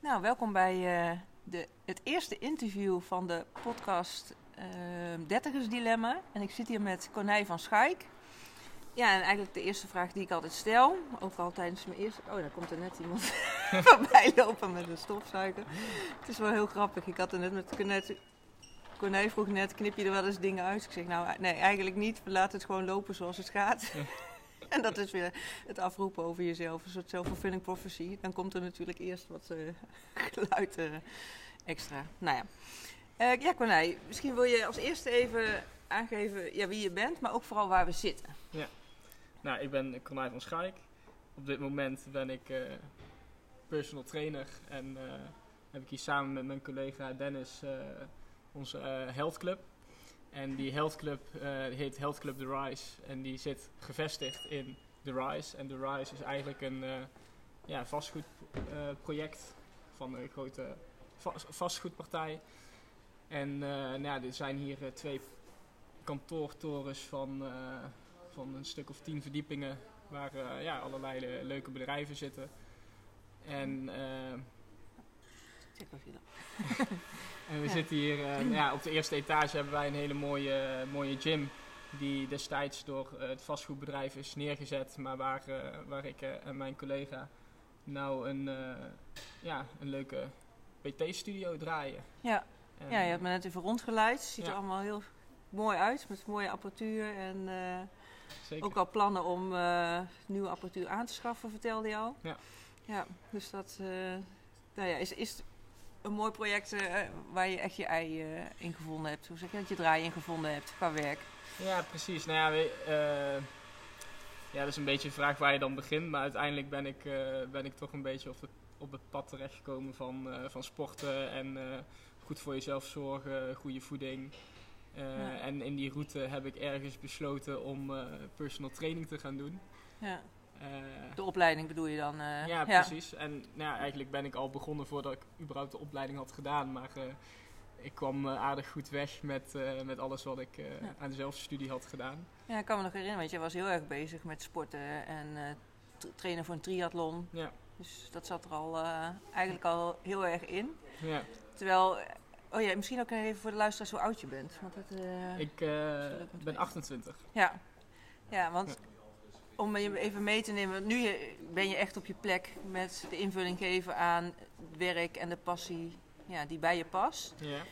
Nou, welkom bij uh, de, het eerste interview van de podcast uh, Dertigers Dilemma. En ik zit hier met Cornij van Schaik. Ja, en eigenlijk de eerste vraag die ik altijd stel, ook al tijdens mijn eerste... Oh, daar komt er net iemand voorbij lopen met een stofzuiger. Het is wel heel grappig. Ik had er net met vroeg net, knip je er wel eens dingen uit? Ik zeg, nou, nee, eigenlijk niet. We laten het gewoon lopen zoals het gaat. en dat is weer het afroepen over jezelf, een soort self-fulfilling prophecy. Dan komt er natuurlijk eerst wat uh, geluid uh, extra. Nou ja. Uh, ja, misschien wil je als eerste even aangeven ja, wie je bent, maar ook vooral waar we zitten. Ja. Nou, ik ben Corné van Schaik. Op dit moment ben ik personal trainer en heb ik hier samen met mijn collega Dennis onze health club. En die health club uh, heet Health Club The Rise. En die zit gevestigd in The Rise. En The Rise is eigenlijk een uh, ja, vastgoedproject uh, van een grote vastgoedpartij. En nou ja, er zijn hier twee kantoortorens van, van een stuk of tien verdiepingen. Waar ja, allerlei leuke bedrijven zitten. En Check of je dat. En we zitten hier, uh, ja, op de eerste etage hebben wij een hele mooie, mooie gym. Die destijds door uh, het vastgoedbedrijf is neergezet, maar waar, uh, waar ik en mijn collega nou een, ja, een leuke PT-studio draaien. Ja. En, ja, je hebt me net even rondgeleid. Het ziet ja. er allemaal heel mooi uit, met mooie apparatuur. En ook al plannen om nieuwe apparatuur aan te schaffen, vertelde je al. Ja. Ja, dus dat nou ja, is, is een mooi project uh, waar je echt je ei uh, in gevonden hebt. Hoe zeg je dat? Je draai in gevonden hebt qua werk. Ja, precies. Nou ja, we, uh, ja, dat is een beetje een vraag waar je dan begint. Maar uiteindelijk ben ik, ben ik toch een beetje op het, op het pad terechtgekomen van, van sporten en goed voor jezelf zorgen, goede voeding. Ja. En in die route heb ik ergens besloten om personal training te gaan doen. Ja. De opleiding bedoel je dan? Uh, ja, precies. En nou, ja, eigenlijk ben ik al begonnen voordat ik überhaupt de opleiding had gedaan. Maar uh, ik kwam uh, aardig goed weg met, met alles wat ik ja. aan de zelfstudie had gedaan. Ja, ik kan me nog herinneren, want je was heel erg bezig met sporten en trainen voor een triathlon. Ja. Dus dat zat er al eigenlijk al heel erg in. Ja. Terwijl Oh ja, misschien ook even voor de luisteraars hoe oud je bent. Want het, ik ben 28. Ja, ja want om je even mee te nemen, nu ben je echt op je plek met de invulling geven aan het werk en de passie ja, die bij je past. Ja.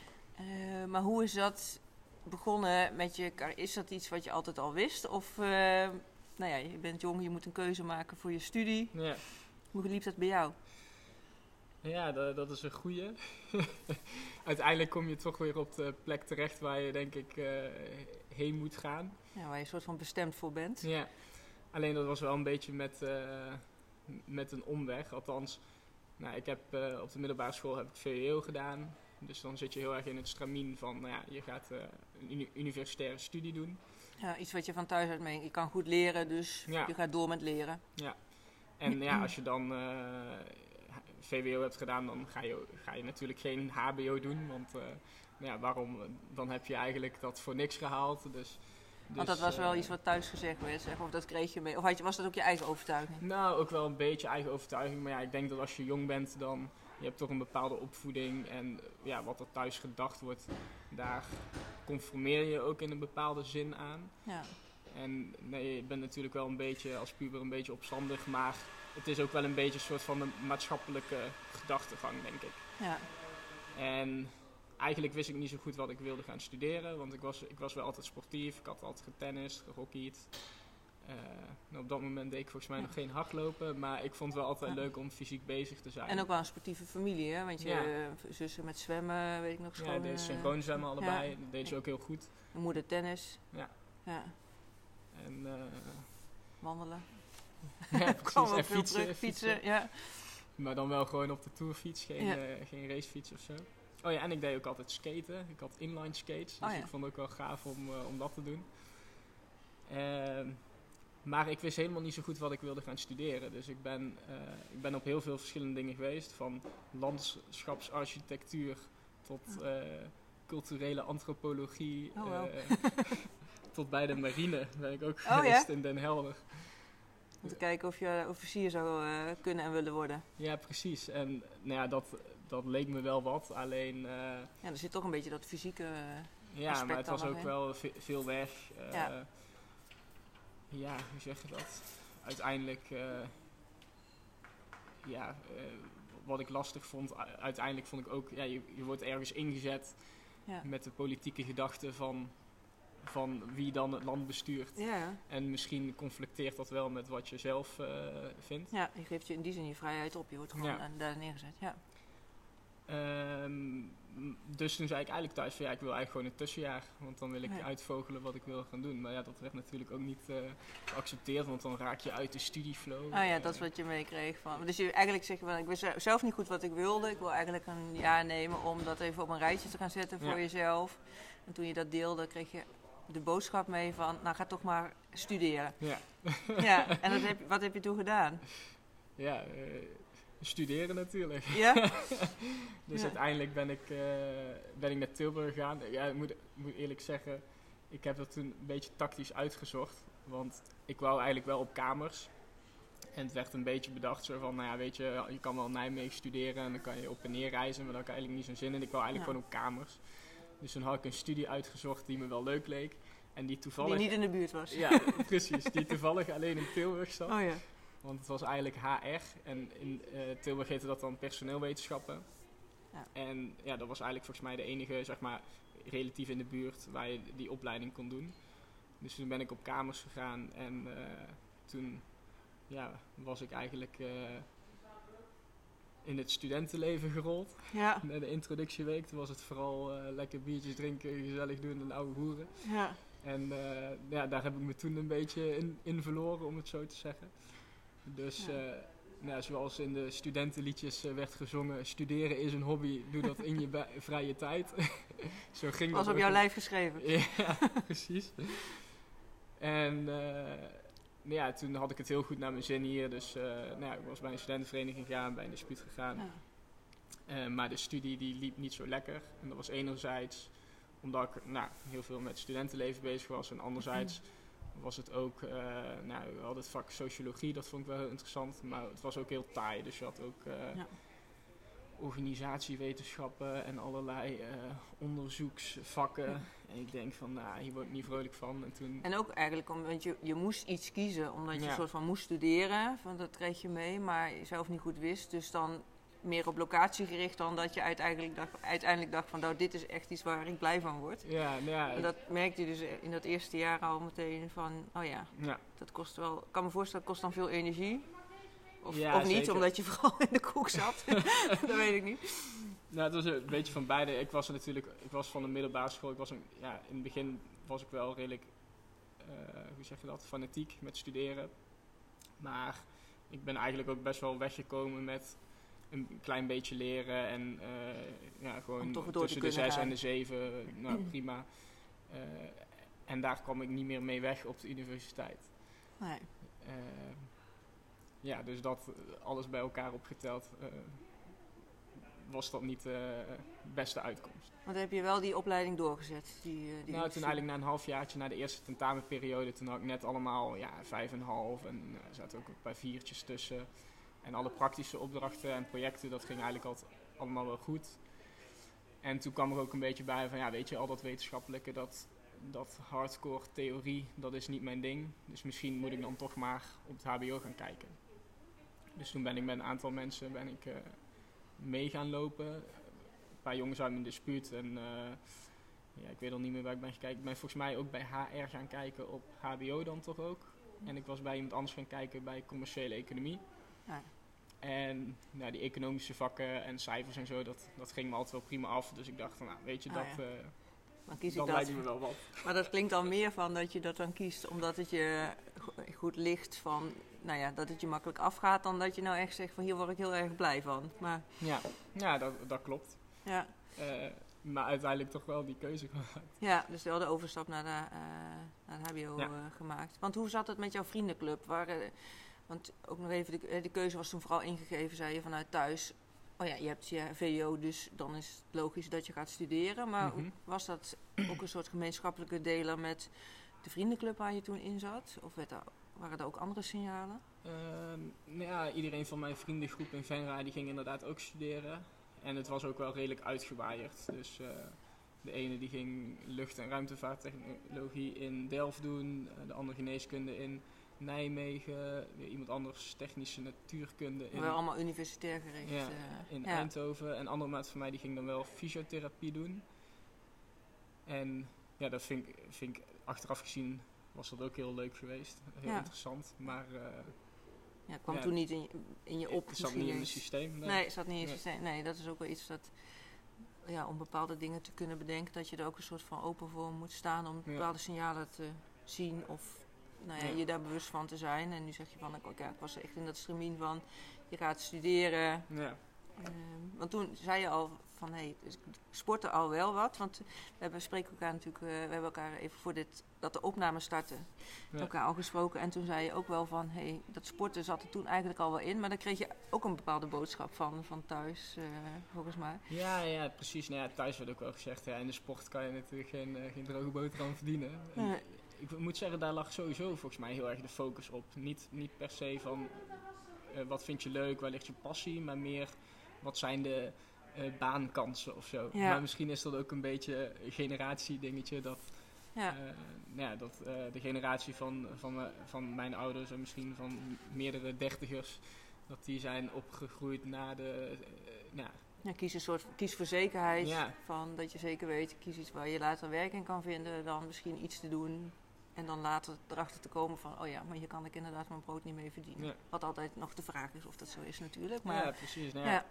Uh, maar hoe is dat begonnen met je Is dat iets wat je altijd al wist? Of, uh, nou ja, je bent jong, je moet een keuze maken voor je studie. Ja. Hoe liep dat bij jou? Ja, dat, dat is een goeie. Uiteindelijk kom je toch weer op de plek terecht waar je denk ik uh, heen moet gaan. Ja, waar je een soort van bestemd voor bent. Ja. Alleen dat was wel een beetje met, uh, met een omweg. Althans, nou, ik heb, uh, op de middelbare school heb ik VWO gedaan. Dus dan zit je heel erg in het stramien van, nou ja, je gaat uh, een uni universitaire studie doen. Ja, iets wat je van thuis uit meent. Je kan goed leren, dus ja. je gaat door met leren. Ja, en ja, als je dan VWO hebt gedaan, dan ga je, ga je natuurlijk geen HBO doen. Want nou ja, waarom? Dan heb je eigenlijk dat voor niks gehaald. Dus dus, Want dat was wel uh, iets wat thuis gezegd werd, zeg, of dat kreeg je mee. Of had je, was dat ook je eigen overtuiging? Nou, ook wel een beetje eigen overtuiging. Maar ja, ik denk dat als je jong bent, dan je hebt toch een bepaalde opvoeding. En ja, wat er thuis gedacht wordt, daar conformeer je ook in een bepaalde zin aan. Ja. En nee, je bent natuurlijk wel een beetje als puber een beetje opstandig, maar het is ook wel een beetje een soort van een maatschappelijke gedachtegang, denk ik. Ja. En eigenlijk wist ik niet zo goed wat ik wilde gaan studeren. Want ik was, ik was wel altijd sportief. Ik had altijd getennist, gehockeyd. Uh, op dat moment deed ik volgens mij nog geen hardlopen. Maar ik vond het wel altijd ja. leuk om fysiek bezig te zijn. En ook wel een sportieve familie, hè? Want je ja. uh, zussen met zwemmen, weet ik nog. Schoon, ja, deed synchroon zwemmen allebei. Dat deed ze ook heel goed. Mijn moeder tennis. Ja. ja. En... Uh, Wandelen. ja, precies. En fietsen, fietsen, fietsen, ja. Maar dan wel gewoon op de tourfiets, geen, geen racefiets of zo. Oh ja, en ik deed ook altijd skaten. Ik had inline skates, dus oh ja. ik vond het ook wel gaaf om, uh, om dat te doen. Uh, maar ik wist helemaal niet zo goed wat ik wilde gaan studeren. Dus ik ben, uh, ik ben op heel veel verschillende dingen geweest. Van landschapsarchitectuur tot culturele antropologie. Oh, wow. tot bij de marine ben ik ook geweest oh, ja? in Den Helder. Om te kijken of je officier zou eh, kunnen en willen worden. Ja, precies. En nou ja, dat, dat leek me wel wat. Alleen, eh, Ja, er zit toch een beetje dat fysieke... eh, ja, maar het was ook wel ve- veel weg. Eh, Ja. ja. hoe zeg je dat? Uiteindelijk, ja, wat ik lastig vond, uiteindelijk vond ik ook, ja, je, je wordt ergens ingezet ja. met de politieke gedachte van, van wie dan het land bestuurt. Ja, En misschien conflicteert dat wel met wat je zelf vindt. ja, je geeft je in die zin je vrijheid op. Je wordt gewoon Ja. daar neergezet. Ja. Ehm, dus toen zei ik eigenlijk thuis van ja, ik wil eigenlijk gewoon een tussenjaar. Want dan wil ik Ja. uitvogelen wat ik wil gaan doen. Maar ja, dat werd natuurlijk ook niet eh, geaccepteerd, want dan raak je uit de studieflow. Ah ja, Eh, dat is wat je meekreeg van. Dus je eigenlijk zeg je van, ik wist zelf niet goed wat ik wilde. Ik wil eigenlijk een jaar nemen om dat even op een rijtje te gaan zetten voor Ja. jezelf. En toen je dat deelde, kreeg je de boodschap mee van, nou ga toch maar studeren. Ja, ja, en dat heb, wat heb je toen gedaan? ja eh, studeren natuurlijk. Ja? Dus Ja. uiteindelijk ben ik, eh, ben ik naar Tilburg gegaan. Ja, ik moet, moet eerlijk zeggen, ik heb dat toen een beetje tactisch uitgezocht. Want ik wou eigenlijk wel op kamers. En het werd een beetje bedacht zo van, nou ja, weet je, je kan wel Nijmegen studeren en dan kan je op en neer reizen. Maar daar had ik eigenlijk niet zo'n zin in. Ik wou eigenlijk Ja. gewoon op kamers. Dus toen had ik een studie uitgezocht die me wel leuk leek. En die toevallig... Die niet in de buurt was. Ja, precies. Die toevallig alleen in Tilburg zat. Oh ja. Want het was eigenlijk HR en in eh, Tilburg heette dat dan personeelwetenschappen. Ja. En ja, dat was eigenlijk volgens mij de enige, zeg maar, relatief in de buurt waar je die opleiding kon doen. Dus toen ben ik op kamers gegaan en eh, toen ja, was ik eigenlijk eh, in het studentenleven gerold. Ja. Na de introductieweek, toen was het vooral lekker biertjes drinken, gezellig doen en oude hoeren. Ja. En ja, daar heb ik me toen een beetje in, in verloren, om het zo te zeggen. Dus Ja. eh, nou, zoals in de studentenliedjes eh, werd gezongen, studeren is een hobby, doe dat in je vrije tijd. zo ging Was dat op jouw lijf geschreven. Ja, precies. En eh, nou ja, toen had ik het heel goed naar mijn zin hier. Dus nou ja, ik was bij een studentenvereniging gegaan, bij een dispuut gegaan. Ja. Maar de studie die liep niet zo lekker. En dat was enerzijds omdat ik nou, heel veel met studentenleven bezig was. En anderzijds was het ook, eh, nou, we hadden het vak sociologie, dat vond ik wel heel interessant. Maar het was ook heel taai. Dus je had ook eh, Ja. organisatiewetenschappen en allerlei eh, onderzoeksvakken. Ja. En ik denk van, nou, hier word ik niet vrolijk van. En toen, En ook eigenlijk omdat je, je moest iets kiezen, omdat je Ja. een soort van moest studeren. Van dat kreeg je mee, maar je zelf niet goed wist. Dus dan meer op locatie gericht dan dat je uiteindelijk dacht, uiteindelijk dacht van nou dit is echt iets waar ik blij van word. ja, nou ja, En dat merkte je dus in dat eerste jaar al meteen van, oh ja, ja, dat kost wel, ik kan me voorstellen, dat kost dan veel energie. Of, Ja, of niet, zeker. omdat je vooral in de koek zat. dat weet ik niet. Nou, het was een beetje van beide. Ik was er natuurlijk, ik was van de middelbare school. Ik was een, ja, in het begin was ik wel redelijk, eh, hoe zeg je dat, fanatiek met studeren. Maar ik ben eigenlijk ook best wel weggekomen met een klein beetje leren en eh, ja, gewoon tussen de zes gaan. en de zeven, nou prima. Eh, en daar kwam ik niet meer mee weg op de universiteit. Nee. Eh, ja, dus dat alles bij elkaar opgeteld was dat niet de beste uitkomst. Want heb je wel die opleiding doorgezet? Die, die nou, toen eigenlijk na een halfjaartje, na de eerste tentamenperiode, toen had ik net allemaal ja, vijf en een half en er zaten ook een paar viertjes tussen. En alle praktische opdrachten en projecten, dat ging eigenlijk altijd allemaal wel goed. En toen kwam er ook een beetje bij van, ja, weet je, al dat wetenschappelijke, dat, dat hardcore theorie, dat is niet mijn ding. Dus misschien moet ik dan toch maar op het hbo gaan kijken. Dus toen ben ik met een aantal mensen ben ik, eh, mee gaan lopen. Een paar jongens uit mijn dispuut en... eh, ja, ik weet al niet meer waar ik ben gekeken. Ik ben volgens mij ook bij HR gaan kijken op HBO dan toch ook. En ik was bij iemand anders gaan kijken bij commerciële economie. Ja. En nou, die economische vakken en cijfers en zo, dat, dat ging me altijd wel prima af. Dus ik dacht van, nou, weet je, Ah, dat, ja. eh, Dan kies ik dat me wel wat. Maar dat klinkt al meer van dat je dat dan kiest omdat het je go- goed ligt van, nou ja, dat het je makkelijk afgaat dan dat je nou echt zegt van hier word ik heel erg blij van. Maar Ja, ja dat, dat klopt. ja, Eh, maar uiteindelijk toch wel die keuze gemaakt. ja dus wel de overstap naar, de, eh, naar HBO Ja. gemaakt. Want hoe zat het met jouw vriendenclub? Want ook nog even, de, eh, de keuze was toen vooral ingegeven, zei je vanuit thuis. Oh ja, je hebt je VO, dus dan is het logisch dat je gaat studeren. Maar Mhm. was dat ook een soort gemeenschappelijke deler met de vriendenclub waar je toen in zat? Of werd daar, waren er ook andere signalen? Ehm, nou ja, iedereen van mijn vriendengroep in Venra die ging inderdaad ook studeren. En het was ook wel redelijk uitgewaaierd. Dus eh, de ene die ging lucht- en ruimtevaarttechnologie in Delft doen. eh, de andere geneeskunde in Nijmegen. Weer iemand anders technische natuurkunde in, Wel allemaal universitair gericht. Ja, eh, in ja. Eindhoven. En een andere maat van mij die ging dan wel fysiotherapie doen. En ja, dat vind ik, vind ik achteraf gezien was dat ook heel leuk geweest. Heel Ja. interessant. Maar eh, Ja, kwam Ja. toen niet in je, in je op. het zat niet in het systeem. Nee, het zat niet in het Nee. systeem. Nee, dat is ook wel iets dat... Ja, om bepaalde dingen te kunnen bedenken, dat je er ook een soort van open voor moet staan om bepaalde signalen te zien of nou ja, Ja. je daar bewust van te zijn. En nu zeg je van, ik, ja, ik was echt in dat stramien van, je gaat studeren. Ja. Ehm, want toen zei je al van, hé, hey, dus ik sportte al wel wat. Want we hebben, spreken elkaar natuurlijk, eh, we hebben elkaar even voor dit, dat de opname startte, Ja. elkaar al gesproken. En toen zei je ook wel van, hé, hey, dat sporten zat er toen eigenlijk al wel in. Maar dan kreeg je ook een bepaalde boodschap van, van thuis, eh, volgens mij. Ja, ja, precies. Nou ja, thuis werd ook wel gezegd, ja, in de sport kan je natuurlijk geen, eh, geen droge boterham verdienen. En. Ik moet zeggen, daar lag sowieso volgens mij heel erg de focus op. Niet, niet per se van eh, wat vind je leuk, waar ligt je passie, maar meer wat zijn de eh, baankansen of zo. Ja. Maar misschien is dat ook een beetje een generatiedingetje dat, Ja. eh, nou ja, dat de generatie van, van, van mijn ouders en misschien van meerdere dertigers, dat die zijn opgegroeid na de, eh, ja, Ja, kies een soort kies voor zekerheid. Ja. Van dat je zeker weet, kies iets waar je later werk in kan vinden. Dan misschien iets te doen. En dan later erachter te komen van, oh ja, maar hier kan ik inderdaad mijn brood niet mee verdienen. Ja. Wat altijd nog de vraag is of dat zo is natuurlijk. Maar ja, precies. Nou ja. ja,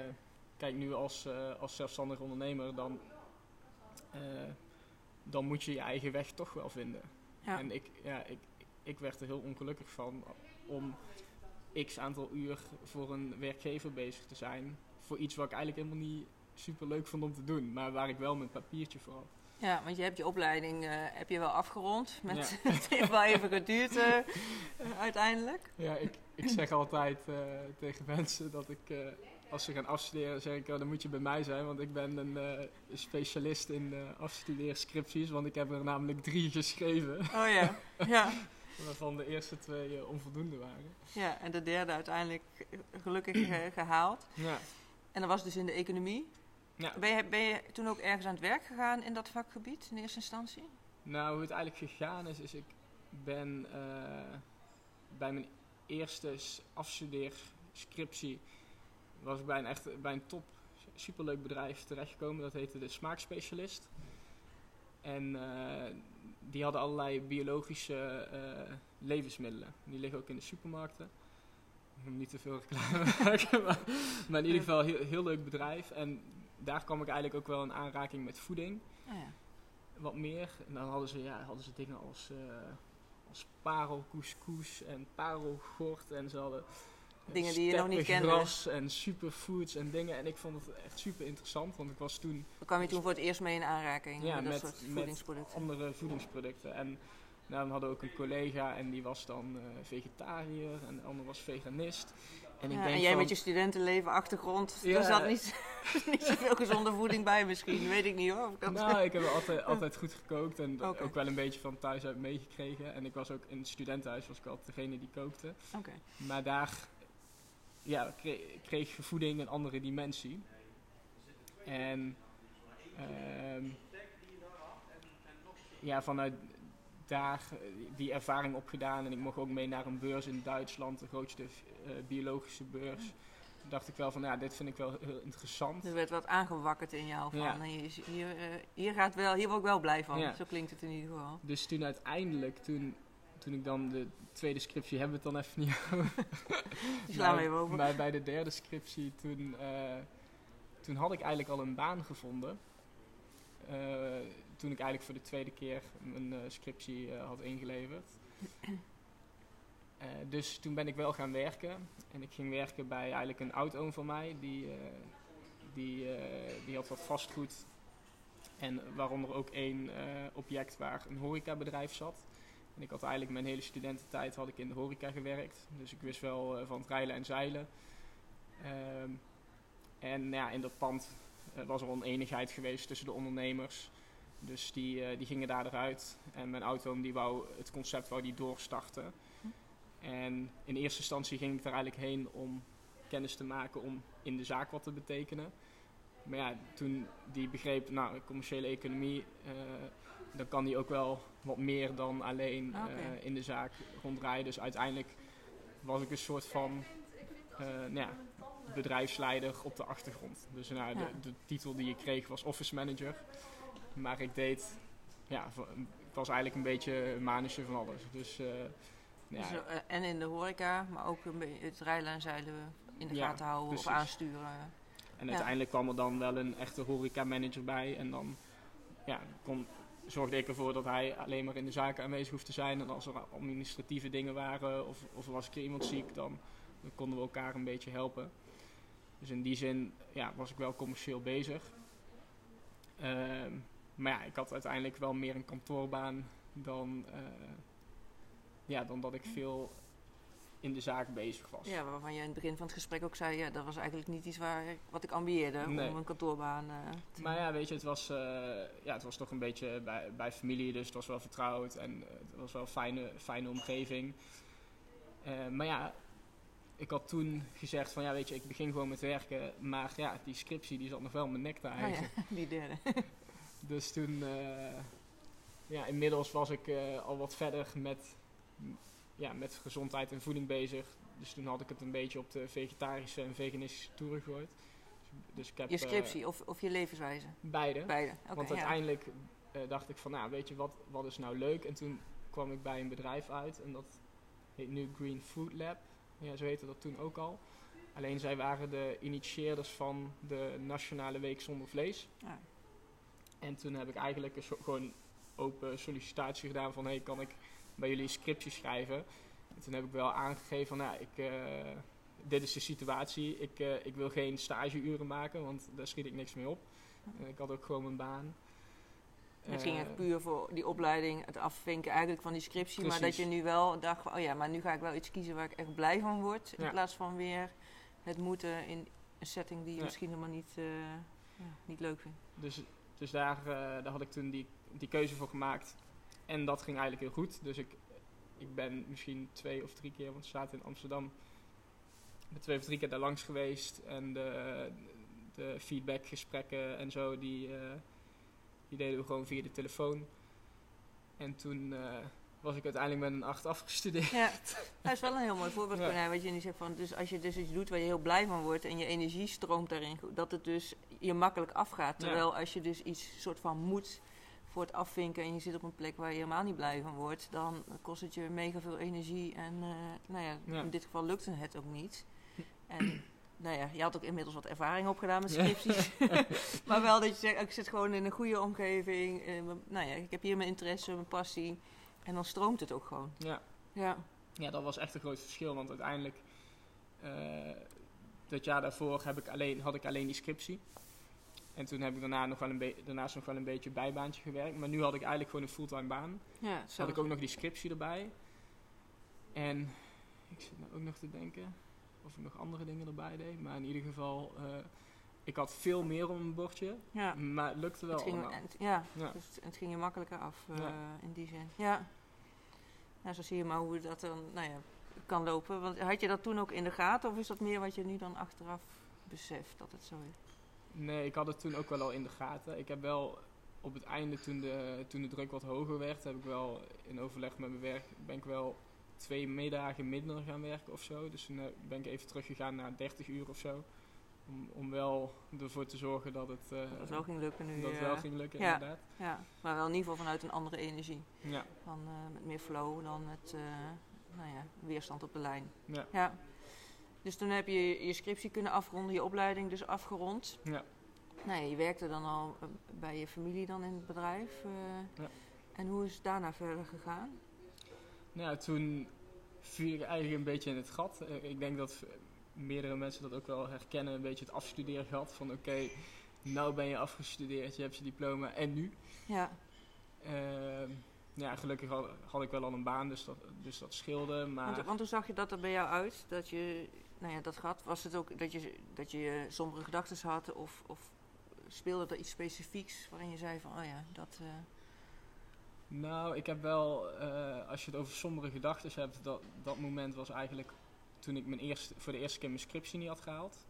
eh, kijk, nu als, eh, als zelfstandig ondernemer, dan, eh, dan moet je je eigen weg toch wel vinden. ja. En ik, ja, ik, ik werd er heel ongelukkig van om x aantal uur voor een werkgever bezig te zijn. Voor iets wat ik eigenlijk helemaal niet super leuk vond om te doen, maar waar ik wel mijn papiertje voor had. Ja, want je hebt je opleiding eh, heb je wel afgerond. Met, het heeft wel even geduurd eh, uiteindelijk. Ja, ik, ik zeg altijd eh, tegen mensen dat ik, als ze gaan afstuderen, zeg ik, oh, dan moet je bij mij zijn. Want ik ben een specialist in afstudeerscripties, want ik heb er namelijk drie geschreven. Oh ja, ja. Waarvan de eerste twee onvoldoende waren. ja. En de derde uiteindelijk gelukkig eh, gehaald. Ja. En dat was dus in de economie. Ja. Ben, je, ben je toen ook ergens aan het werk gegaan in dat vakgebied in eerste instantie? Nou, hoe het eigenlijk gegaan is, is ik ben eh, bij mijn eerste afstudeerscriptie was ik bij een echt bij een top superleuk bedrijf terechtgekomen. Dat heette de Smaakspecialist. En eh, die hadden allerlei biologische eh, levensmiddelen. Die liggen ook in de supermarkten. Ik moet niet te veel reclame maken, maar, maar in ieder geval heel, heel leuk bedrijf. En daar kwam ik eigenlijk ook wel in aanraking met voeding Oh ja. wat meer. En dan hadden ze, ja, hadden ze dingen als, eh als parelcouscous en parelgort. En ze hadden eh, Dingen die je nog niet kende. en superfoods en dingen. En ik vond het echt super interessant, want ik was toen Dan kwam je toen voor het eerst mee in aanraking Ja, met dat met- soort met voedingsproducten. andere voedingsproducten. En nou, dan hadden we ook een collega en die was dan eh, vegetariër en de ander was veganist. En ik Ja, denk en jij van, met je studentenleven achtergrond, Ja. er zat niet, niet zoveel gezonde voeding bij misschien, weet ik niet hoor. of ik dat- Nou, ik heb altijd, altijd goed gekookt en ook wel een beetje van thuis uit meegekregen. En ik was ook in het studentenhuis, was ik altijd degene die kookte. Oké. Maar daar ja, kreeg, kreeg voeding een andere dimensie. En ehm, ja, vanuit daar eh, die ervaring opgedaan. En ik mocht ook mee naar een beurs in Duitsland, de grootste biologische beurs. Toen dacht ik wel van, ja, dit vind ik wel heel interessant. Er werd wat aangewakkerd in jou van, Ja. hier, eh, hier, gaat wel, hier word ik wel blij van. Ja. Zo klinkt het in ieder geval. Dus toen uiteindelijk, toen, toen ik dan de tweede scriptie, hebben we het dan even niet over. Die slaan we Maar- even over. Maar bij de derde scriptie, toen, eh, toen had ik eigenlijk al een baan gevonden. Eh, toen ik eigenlijk voor de tweede keer mijn eh, scriptie eh, had ingeleverd. Eh, dus toen ben ik wel gaan werken. En ik ging werken bij eigenlijk een oud-oom van mij. Die, eh, die, eh, die had wat vastgoed. En waaronder ook één object waar een horecabedrijf zat. En ik had eigenlijk mijn hele studententijd had ik in de horeca gewerkt. Dus ik wist wel van het en zeilen. Ehm, en ja, in dat pand was er oneenigheid geweest tussen de ondernemers. Dus die, die gingen daar eruit. En mijn auto die wou het concept wou die doorstarten. En in eerste instantie ging ik daar eigenlijk heen om kennis te maken om in de zaak wat te betekenen. Maar ja, toen die begreep, nou, commerciële economie, eh, dan kan die ook wel wat meer dan alleen Oké. eh, in de zaak ronddraaien. Dus uiteindelijk was ik een soort van eh, nou ja, bedrijfsleider op de achtergrond. Dus nou, Ja. de, de titel die ik kreeg was office manager. Maar ik deed, ja, ik was eigenlijk een beetje een manager van alles. Dus Dus, eh, en in de horeca, maar ook het rijden en zeilen in de gaten houden precies. of aansturen. En uiteindelijk kwam er dan wel een echte horeca-manager bij. En dan ja, kon, zorgde ik ervoor dat hij alleen maar in de zaken aanwezig hoeft te zijn. En als er administratieve dingen waren of, of was er iemand ziek, dan, dan konden we elkaar een beetje helpen. Dus in die zin ja, was ik wel commercieel bezig. Ehm, maar ja, ik had uiteindelijk wel meer een kantoorbaan dan, eh, ja, dan dat ik veel in de zaak bezig was. Ja, waarvan je in het begin van het gesprek ook zei, ja, dat was eigenlijk niet iets waar ik- wat ik ambieerde Nee. om een kantoorbaan eh, te Maar ja, weet je, het was, eh, ja, het was toch een beetje bij, bij familie, dus het was wel vertrouwd en eh, het was wel een fijne, fijne omgeving. Maar ja, ik had toen gezegd van ja, weet je, ik begin gewoon met werken, maar ja, die scriptie die zat nog wel mijn nek te Ah, hijgen. ja, die derde. Dus toen, ja, inmiddels was ik al wat verder met, ja, met gezondheid en voeding bezig. Dus toen had ik het een beetje op de vegetarische en veganistische toer gegooid. Dus ik heb, Je eh, scriptie of, of je levenswijze? beide. Beide. Want ja. uiteindelijk eh, dacht ik van, nou weet je, wat, wat is nou leuk? En toen kwam ik bij een bedrijf uit en dat heet nu Green Food Lab. Ja, zo heette dat toen ook al. Alleen zij waren de initieerders van de Nationale Week Zonder Vlees. Ja. En toen heb ik eigenlijk een soort, gewoon open sollicitatie gedaan van, hey, kan ik bij jullie een scriptie schrijven? En toen heb ik wel aangegeven van, nou, ik, eh, dit is de situatie. Ik, eh, ik wil geen stageuren maken, want daar schiet ik niks mee op. En ik had ook gewoon mijn baan. Het ging Eh, echt puur voor die opleiding, het afvinken eigenlijk van die scriptie. Maar dat je nu wel dacht van, oh ja, maar nu ga ik wel iets kiezen waar ik echt blij van word. In plaats van weer het moeten in een setting die je Ja. misschien helemaal niet, eh, ja, niet leuk vindt. Dus, dus daar, eh, daar had ik toen die, die keuze voor gemaakt. En dat ging eigenlijk heel goed. Dus ik, ik ben misschien twee of drie keer, want we zaten in Amsterdam, ik ben twee of drie keer daar langs geweest. En de, de feedbackgesprekken en zo, die, eh, die deden we gewoon via de telefoon. En toen eh, was ik uiteindelijk met een 8 afgestudeerd. Ja, dat is wel een heel mooi voorbeeld. Ja. Ja. Wat je nu zegt van, dus als je dus iets doet waar je heel blij van wordt en je energie stroomt daarin, dat het dus je makkelijk afgaat. Ja. Terwijl als je dus iets soort van moet voor het afvinken en je zit op een plek waar je helemaal niet blij van wordt, dan kost het je mega veel energie en eh, nou ja, Ja. in dit geval lukte het ook niet. En nou ja, je had ook inmiddels wat ervaring opgedaan met scripties. maar wel dat je zegt, ik zit gewoon in een goede omgeving. eh, nou ja, ik heb hier mijn interesse, mijn passie. En dan stroomt het ook gewoon. Ja. Ja. Ja, dat was echt een groot verschil. Want uiteindelijk, eh, dat jaar daarvoor heb ik alleen, had ik alleen die scriptie. En toen heb ik daarna nog wel een daarnaast nog wel een beetje bijbaantje gewerkt. Maar nu had ik eigenlijk gewoon een fulltime baan. Ja, Dus had ik ook nog die scriptie erbij. En ik zit nou ook nog te denken of ik nog andere dingen erbij deed. Maar in ieder geval, eh, ik had veel meer op mijn bordje. Ja, Maar het lukte wel het ging, het- ja, Ja. dus het, het ging je makkelijker af eh, in die zin. Ja. Nou, zo zie je maar hoe dat dan nou ja, kan lopen. Want had je dat toen ook in de gaten? Of is dat meer wat je nu dan achteraf beseft dat het zo is? Nee, ik had het toen ook wel al in de gaten. Ik heb wel op het einde, toen de, toen de druk wat hoger werd, heb ik wel in overleg met mijn werk, ben ik wel twee middagen minder gaan werken of zo. Dus toen eh, ben ik even teruggegaan naar 30 uur of zo. Om, om wel ervoor te zorgen dat het, eh, Dat het wel ging lukken nu. dat het eh, wel ging lukken, ja. inderdaad. Ja, maar wel in ieder geval vanuit een andere energie. Ja, eh, met meer flow dan met nou ja, weerstand op de lijn. ja, Ja. Dus toen heb je je scriptie kunnen afronden, je opleiding dus afgerond. ja. Nou ja, je werkte dan al eh, bij je familie dan in het bedrijf. eh. Ja. En hoe is het daarna verder gegaan? Nou ja, toen viel ik eigenlijk een beetje in het gat. Eh, ik denk dat meerdere mensen dat ook wel herkennen, een beetje het afstudeergat. Van oké, nou ben je afgestudeerd, je hebt je diploma en nu? Ja, Ehm, ja, gelukkig had, had ik wel al een baan, dus dat, dus dat scheelde. Maar want, want hoe zag je dat er bij jou uit? Dat je nou ja, dat gehad? Was het ook dat je, dat je sombere gedachten had? Of, of speelde er iets specifieks waarin je zei van, oh ja, dat... eh, Nou, ik heb wel, eh, als je het over sombere gedachten hebt, dat, dat moment was eigenlijk toen ik mijn eerste, voor de eerste keer mijn scriptie niet had gehaald.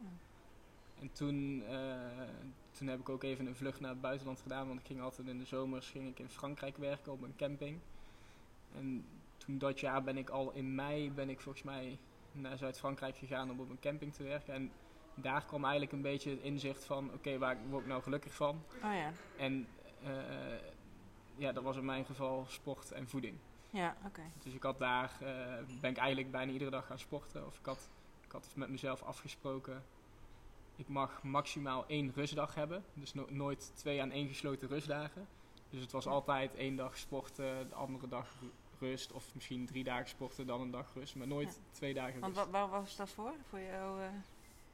En toen, eh, toen heb ik ook even een vlucht naar het buitenland gedaan, want ik ging altijd in de zomers ging ik in Frankrijk werken op een camping. En toen dat jaar ben ik al in mei, ben ik volgens mij naar Zuid-Frankrijk gegaan om op een camping te werken. En daar kwam eigenlijk een beetje het inzicht van, oké, waar word ik nou gelukkig van? Oh ja, En eh, ja, dat was in mijn geval sport en voeding. ja, oké. Dus ik had daar, eh, ben ik eigenlijk bijna iedere dag gaan sporten. Of ik had, ik had met mezelf afgesproken, ik mag maximaal één rustdag hebben. Dus no- nooit twee aan één gesloten rustdagen. Dus het was altijd één dag sporten, de andere dag rust. Of misschien drie dagen sporten, dan een dag rust. Maar nooit twee dagen Want rust. wa- waar was dat voor? voor jou, eh,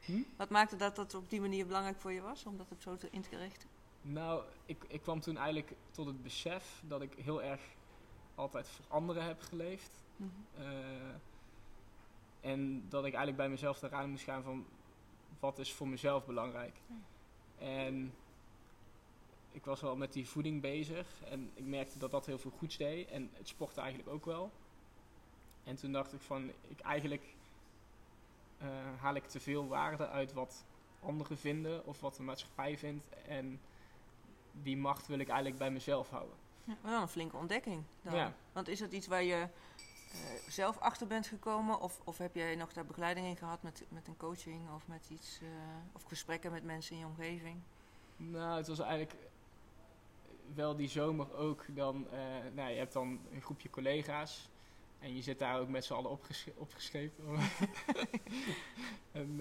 Hm? Wat maakte dat dat op die manier belangrijk voor je was, om dat op zo te, in te richten? Nou, ik, ik kwam toen eigenlijk tot het besef dat ik heel erg altijd voor anderen heb geleefd. Mhm. Eh, en dat ik eigenlijk bij mezelf eraan moest gaan van wat is voor mezelf belangrijk. En ik was wel met die voeding bezig en ik merkte dat dat heel veel goeds deed en het sporten eigenlijk ook wel. En toen dacht ik van, ik eigenlijk eh, haal ik te veel waarde uit wat anderen vinden of wat de maatschappij vindt en die macht wil ik eigenlijk bij mezelf houden. Ja, wel een flinke ontdekking dan. Ja. Want is dat iets waar je eh, zelf achter bent gekomen? Of, of heb jij nog daar begeleiding in gehad met, met een coaching of met iets, eh, of gesprekken met mensen in je omgeving? Nou, het was eigenlijk wel die zomer ook dan, eh, nou, je hebt dan een groepje collega's en je zit daar ook met z'n allen opges opgeschreven. en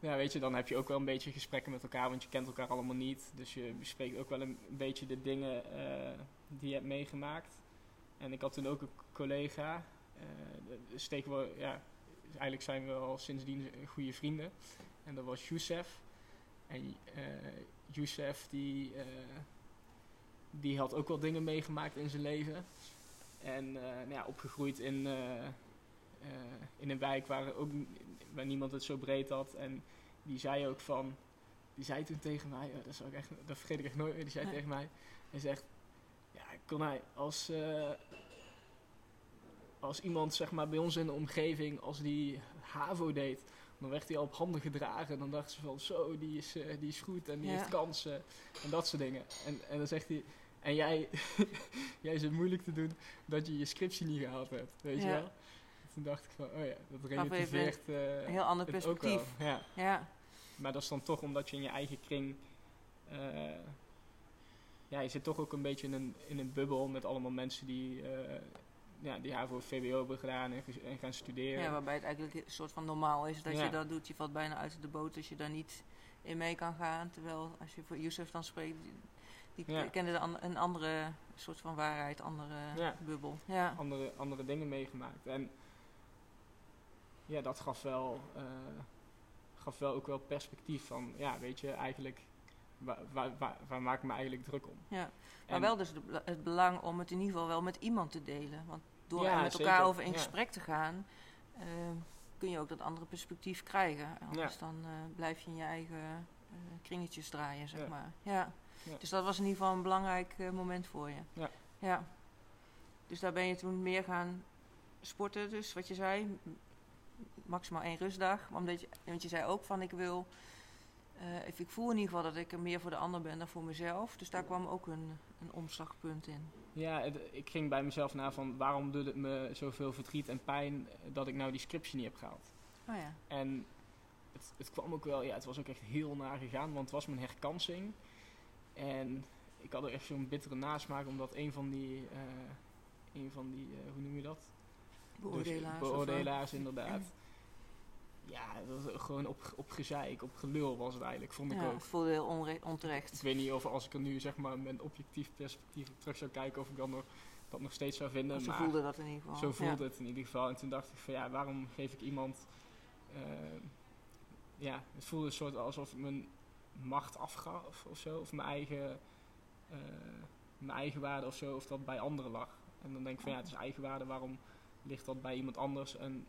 ja, weet je, dan heb je ook wel een beetje gesprekken met elkaar, want je kent elkaar allemaal niet. Dus je bespreekt ook wel een, beetje de dingen eh, die je hebt meegemaakt. En ik had toen ook een collega, tegen we, ja, eigenlijk zijn we al sindsdien goede vrienden. En dat was Youssef. En Youssef die, die had ook wel dingen meegemaakt in zijn leven. En eh, nou ja, opgegroeid in, eh, eh, in een wijk waar, ook, waar niemand het zo breed had. En die zei ook van, die zei toen tegen mij, eh, dat, zou ik echt, dat vergeet ik echt nooit meer, die zei tegen mij, hij zegt, ja Konij, als, eh, als iemand zeg maar bij ons in de omgeving, als die HAVO deed, dan werd hij al op handen gedragen. Dan dachten ze van, zo, die is, eh, die is goed en die Ja. heeft kansen. En dat soort dingen. En, en dan zegt hij, en jij, jij zit moeilijk te doen dat je je scriptie niet gehaald hebt. Weet je wel? Toen dacht ik van, oh ja, dat relativeert eh, Een heel ander het perspectief. Ja. Ja, Maar dat is dan toch omdat je in je eigen kring... eh, ja, je zit toch ook een beetje in een, in een bubbel met allemaal mensen die... ja, die HAVO of VWO hebben gedaan en, gaan studeren. ja, waarbij het eigenlijk een soort van normaal is dat Ja. je dat doet. Je valt bijna uit de boot als je daar niet in mee kan gaan. Terwijl als je voor Youssef dan spreekt, die, die Ja. kende an- een andere soort van waarheid, andere Ja. bubbel. Ja. andere, andere dingen meegemaakt. En ja, dat gaf wel, eh, gaf wel ook wel perspectief van, ja, weet je, eigenlijk, waar, waar, waar, waar maak ik me eigenlijk druk om? Ja, maar En- wel dus de het belang om het in ieder geval wel met iemand te delen. Want door Ja, er met elkaar zeker. over in Ja. gesprek te gaan, eh, kun je ook dat andere perspectief krijgen. Anders dan eh, blijf je in je eigen eh, kringetjes draaien, zeg maar. Ja. Dus dat was in ieder geval een belangrijk moment voor je. Ja. ja. Dus daar ben je toen meer gaan sporten, dus wat je zei. Maximaal één rustdag. Omdat je, want je zei ook van ik wil... eh, ik- ik voel in ieder geval dat ik er meer voor de ander ben dan voor mezelf. Dus daar kwam ook een, een omslagpunt in. Ja, het- ik ging bij mezelf na van, waarom doet het me zoveel verdriet en pijn dat ik nou die scriptie niet heb gehaald? Oh ja. En het, het kwam ook wel, ja, het was ook echt heel naar gegaan, want het was mijn herkansing. En ik had er echt zo'n bittere nasmaak, omdat een van die, eh, een van die, eh, hoe noem je dat? Beoordelaars. Dus beoordelaars, inderdaad. Ja, dat was gewoon op, op gezeik, op gelul was het eigenlijk, vond ik ja, ook. het voelde heel onre- Ik onterecht. weet niet of als ik er nu zeg maar met een objectief perspectief terug zou kijken, of ik dan nog, dat nog steeds zou vinden. Zo maar voelde dat in ieder geval. zo voelde ja. het in ieder geval. En toen dacht ik van ja, waarom geef ik iemand... eh, ja, het voelde een soort alsof ik mijn macht afgaf of zo. Of mijn eigen, eh, mijn eigen waarde of zo. Of dat bij anderen lag. En dan denk ik van ja, het is eigenwaarde. Waarom ligt dat bij iemand anders? En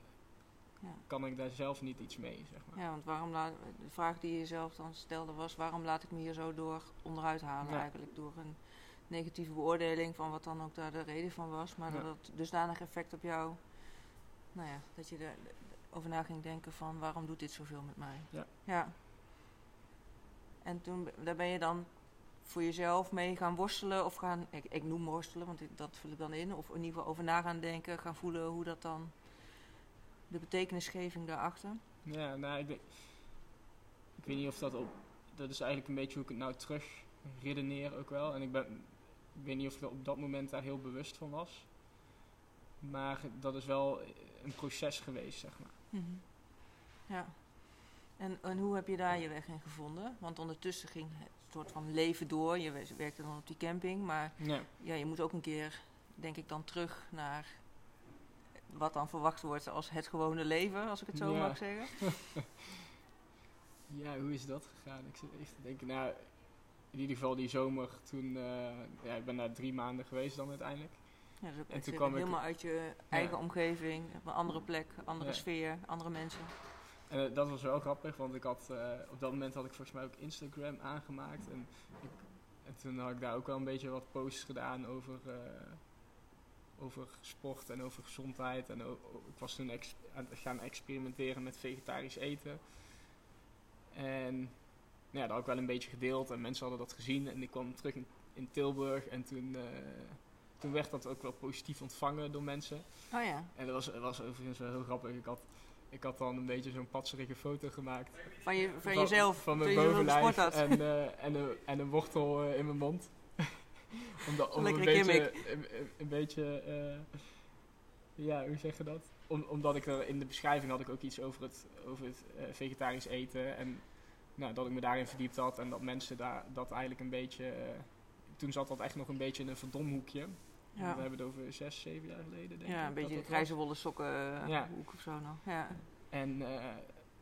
Ja. kan ik daar zelf niet iets mee, zeg maar. Ja, want waarom laat, de vraag die je zelf dan stelde was: waarom laat ik me hier zo door onderuit halen? Ja. Eigenlijk door een negatieve beoordeling van wat dan ook daar de reden van was. Maar dat het dusdanig effect op jou, nou ja, dat je er over na ging denken van waarom doet dit zoveel met mij? Ja. ja. En toen, daar ben je dan voor jezelf mee gaan worstelen of gaan, ik, ik noem worstelen, want ik- dat vul ik dan in. Of in ieder geval over na gaan denken, gaan voelen hoe dat dan, de betekenisgeving daarachter. Ja, nou, ik, denk- ik weet niet of dat op. Dat is eigenlijk een beetje hoe ik het nou terug redeneer ook wel. En ik, ben, ik weet niet of ik op dat moment daar heel bewust van was. Maar dat is wel een proces geweest, zeg maar. Mhm. Ja. En, en hoe heb je daar je weg in gevonden? Want ondertussen ging het soort van leven door. Je we- werkte dan op die camping. Maar Ja, ja, je moet ook een keer, denk ik, dan terug naar wat dan verwacht wordt als het gewone leven, als ik het zo Ja. mag zeggen. ja hoe is dat gegaan? Ik zit even te denken, nou, in ieder geval die zomer toen, eh, ja, ik ben daar drie maanden geweest dan uiteindelijk. Ja, dus ook En echt toen kwam ik- helemaal uit je eigen omgeving, op een andere plek, andere Ja. sfeer, andere mensen. En eh, dat was wel grappig, want ik had, eh, op dat moment had ik volgens mij ook Instagram aangemaakt. En, ik, en toen had ik daar ook wel een beetje wat posts gedaan over, over sport en over gezondheid. En ik was toen ex- aan het gaan experimenteren met vegetarisch eten. En nou ja, dat had ik wel een beetje gedeeld en mensen hadden dat gezien. En ik kwam terug in, in Tilburg en toen, eh, toen werd dat ook wel positief ontvangen door mensen. Oh ja, En dat was, dat was overigens wel heel grappig. Ik had, ik had dan een beetje zo'n patserige foto gemaakt. van, je, van, jezelf, Van mijn bovenlijf en, eh, en, een, en een wortel eh, in mijn mond. Omdat, om een beetje, een, een- een beetje eh, ja, hoe zeg je dat? Om, omdat ik er in de beschrijving had ik ook iets over het, over het eh, vegetarisch eten. En nou, dat ik me daarin verdiept had. En dat mensen daar, dat eigenlijk een beetje... eh, toen zat dat echt nog een beetje in een verdomhoekje. Ja. We hebben het over zes, zeven jaar geleden, denk ik. Ja, een beetje de grijze wollen sokken eh, Ja. hoek of zo nog. Ja. En eh,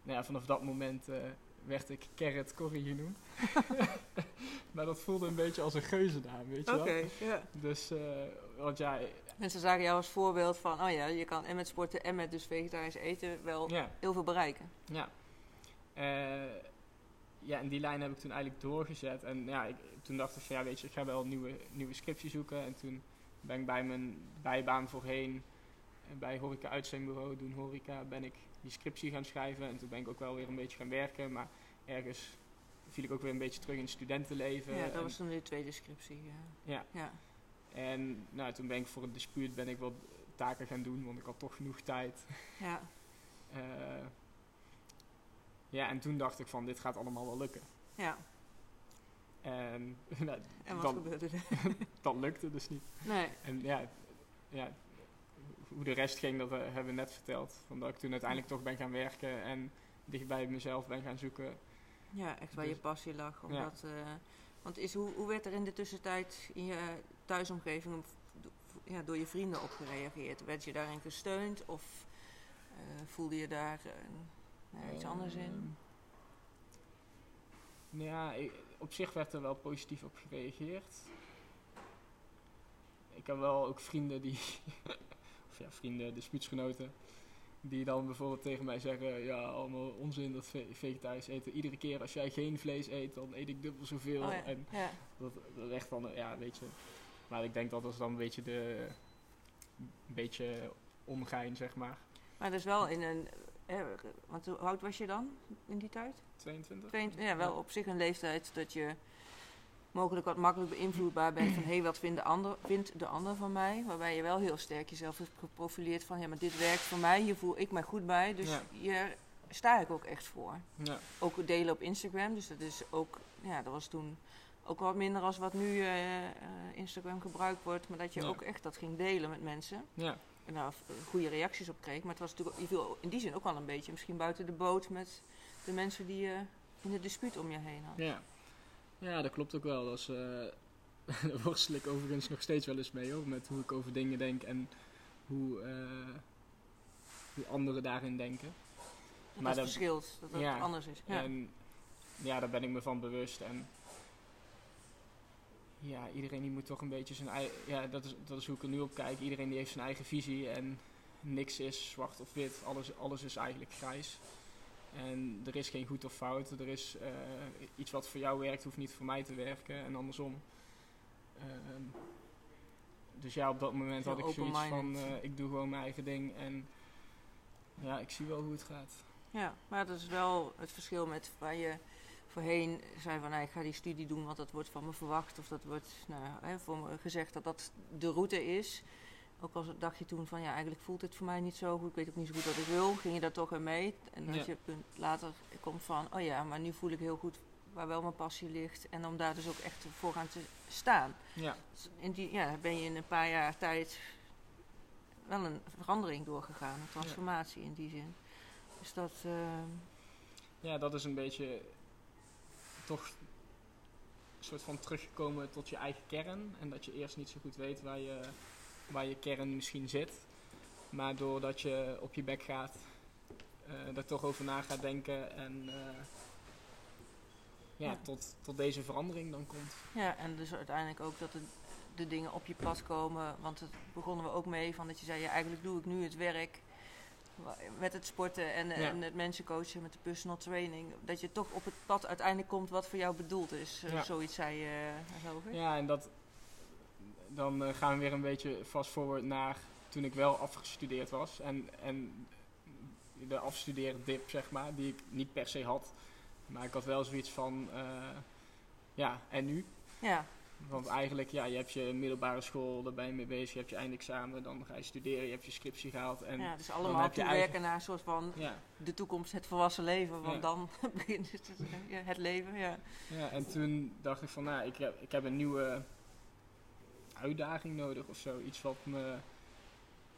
nou ja, vanaf dat moment eh, werd ik Carrot Corrie genoemd. maar dat voelde een beetje als een geuzennaam, weet je Oké, wel. ja. Dus, eh, want ja, Mensen zagen jou als voorbeeld van, oh ja, je kan en met sporten en met dus vegetarisch eten wel heel veel bereiken. ja. Eh, ja, en die lijn heb ik toen eigenlijk doorgezet. En ja, ik, toen dacht ik van, ja, weet je, ik ga wel een nieuwe, nieuwe scriptie zoeken. En toen ben ik bij mijn bijbaan voorheen, eh, bij Horeca Uitzendbureau, doen horeca, ben ik die scriptie gaan schrijven. En toen ben ik ook wel weer een beetje gaan werken. Maar ergens viel ik ook weer een beetje terug in het studentenleven. ja, dat was toen de tweede scriptie. Ja. Ja. ja. En nou, toen ben ik voor het dispuut ben ik wat taken gaan doen, want ik had toch genoeg tijd. Ja. Eh, ja, en toen dacht ik van, dit gaat allemaal wel lukken. ja. En nou, En wat dan- gebeurde er? dat lukte dus niet. Nee. En ja, ja, hoe de rest ging, dat hebben we net verteld. Van dat ik toen uiteindelijk toch ben gaan werken en dicht bij mezelf ben gaan zoeken. Ja, echt waar je Dus- passie lag. Ja. Omdat, eh, want is, hoe, hoe werd er in de tussentijd in je thuisomgeving ja, door je vrienden op gereageerd? Werd je daarin gesteund of eh, voelde je daar nou, iets anders in? Ehm, nou ja, ik- op zich werd er wel positief op gereageerd. Ik heb wel ook vrienden die, of ja, vrienden, dispuutsgenoten, die dan bijvoorbeeld tegen mij zeggen, ja, allemaal onzin dat ve- vegetarisch eten. Iedere keer als jij geen vlees eet, dan eet ik dubbel zoveel. Oh ja. En ja. dat, dat echt dan, ja, weet je. Maar ik denk dat dat is dan een beetje de, een beetje omgein, zeg maar. Maar dus wel in een... want hoe oud was je dan in die tijd? 22? 22, ja, wel op zich een leeftijd dat je mogelijk wat makkelijk beïnvloedbaar bent van hé, hey, wat vindt de, ander, vindt de ander van mij? Waarbij je wel heel sterk jezelf hebt geprofileerd van ja, maar dit werkt voor mij, hier voel ik mij goed bij. Dus Ja. hier sta ik ook echt voor. Ja, Ook delen op Instagram, dus dat is ook, ja, dat was toen ook wat minder als wat nu eh, eh, Instagram gebruikt wordt. Maar dat je Ja. ook echt dat ging delen met mensen. ja, En daar eh, goede reacties op kreeg. Maar het was natuurlijk, je viel in die zin ook wel een beetje misschien buiten de boot met de mensen die je in het dispuut om je heen had. ja. Ja, dat klopt ook wel. Dat is, eh, daar worstel ik overigens nog steeds wel eens mee hoor. Met hoe ik over dingen denk en hoe, eh, hoe anderen daarin denken. Dat Maar het dat- verschilt, dat het ja. anders is. Ja. En ja, daar ben ik me van bewust. En ja, iedereen die moet toch een beetje zijn eigen... Ja, dat is, dat is hoe ik er nu op kijk. Iedereen die heeft zijn eigen visie en niks is zwart of wit. Alles, alles is eigenlijk grijs. En er is geen goed of fout. Er is eh, iets wat voor jou werkt, hoeft niet voor mij te werken. En andersom. Ehm, dus ja, op dat moment Heel had ik zoiets van, eh, ik doe gewoon mijn eigen ding en ja, ik zie wel hoe het gaat. Ja, maar dat is wel het verschil met waar je voorheen zei van nou, ik ga die studie doen, want dat wordt van me verwacht. Of dat wordt nou, hè, voor me gezegd dat dat de route is. Ook al dacht je toen van ja, eigenlijk voelt het voor mij niet zo goed. Ik weet ook niet zo goed wat ik wil. Ging je daar toch in mee? En dat Ja. je punt later komt van oh ja, maar nu voel ik heel goed waar wel mijn passie ligt. En om daar dus ook echt voor gaan te staan. Ja, Dus in die, ja, ben je in een paar jaar tijd wel een verandering doorgegaan. Een transformatie in die zin. Dus dat... ehm, ja, dat is een beetje toch een soort van teruggekomen tot je eigen kern. En dat je eerst niet zo goed weet waar je, waar je kern misschien zit. Maar doordat je op je bek gaat, eh daar toch over na gaat denken en eh, ja, Ja. Tot, tot deze verandering dan komt. Ja, en dus uiteindelijk ook dat de, de dingen op je pad komen. Want dat begonnen we ook mee van dat je zei, ja, eigenlijk doe ik nu het werk met het sporten en, Ja. en het mensen coachen met de personal training. Dat je toch op het pad uiteindelijk komt wat voor jou bedoeld is. Eh, Ja. Zoiets zei je, uh, geloof ik. Ja, en dat, dan eh, gaan we weer een beetje fast forward naar toen ik wel afgestudeerd was. En, en de afstudeerdip, zeg maar, die ik niet per se had. Maar ik had wel zoiets van, eh, ja, en nu? Ja, Want eigenlijk, ja, je hebt je middelbare school, daar ben je mee bezig. Je hebt je eindexamen, dan ga je studeren, je hebt je scriptie gehaald. En ja, dus dan allemaal heb je eigen- naar een soort van ja, de toekomst, het volwassen leven. Want Ja. dan begint het, het leven, ja. ja, en toen dacht ik van, nou, ik heb, ik heb een nieuwe uitdaging nodig of zo. Iets wat me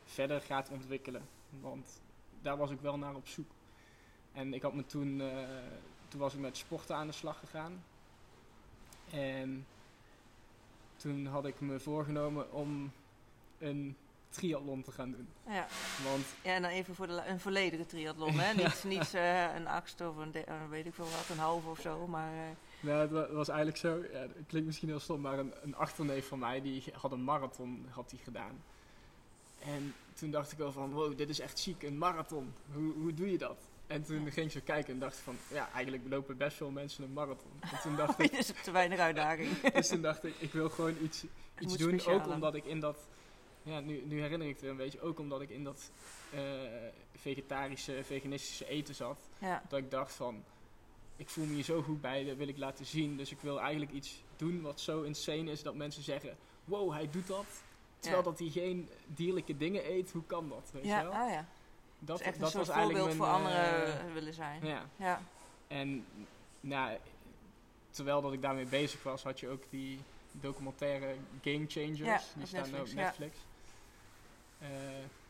verder gaat ontwikkelen. Want daar was ik wel naar op zoek. En ik had me toen, eh, toen was ik met sporten aan de slag gegaan. En toen had ik me voorgenomen om een triathlon te gaan doen. ja. Want Ja, en dan even voor de, een volledige triathlon, hè? Niet, niet eh, een achtste of een, de- eh, weet ik veel wat, een halve of zo, maar... Nou, het wa- was eigenlijk zo, ja, het klinkt misschien heel stom, maar een, een achterneef van mij die had een marathon had die gedaan. En toen dacht ik wel van, wow, dit is echt ziek, een marathon. Hoe, hoe doe je dat? En toen Ja. ging ik zo kijken en dacht van, ja, eigenlijk lopen best veel mensen een marathon. En toen dacht ik, is te weinig uitdaging. dus toen dacht ik, ik wil gewoon iets, iets doen. Ook omdat ik in dat, ja, nu, nu herinner ik het weer een beetje, ook omdat ik in dat eh, vegetarische, veganistische eten zat Ja, dat ik dacht van, ik voel me hier zo goed bij, dat wil ik laten zien. Dus ik wil eigenlijk iets doen wat zo insane is dat mensen zeggen, wow, hij doet dat. Terwijl Ja. dat hij geen dierlijke dingen eet, hoe kan dat? Weet ja, wel? ah, ja. Dat, Dus echt een dat was eigenlijk mijn, voor eh, anderen eh, willen zijn. ja, Ja, en nou, terwijl dat ik daarmee bezig was, had je ook die documentaire Game Changers. Die staan Netflix, op. Netflix. Eh,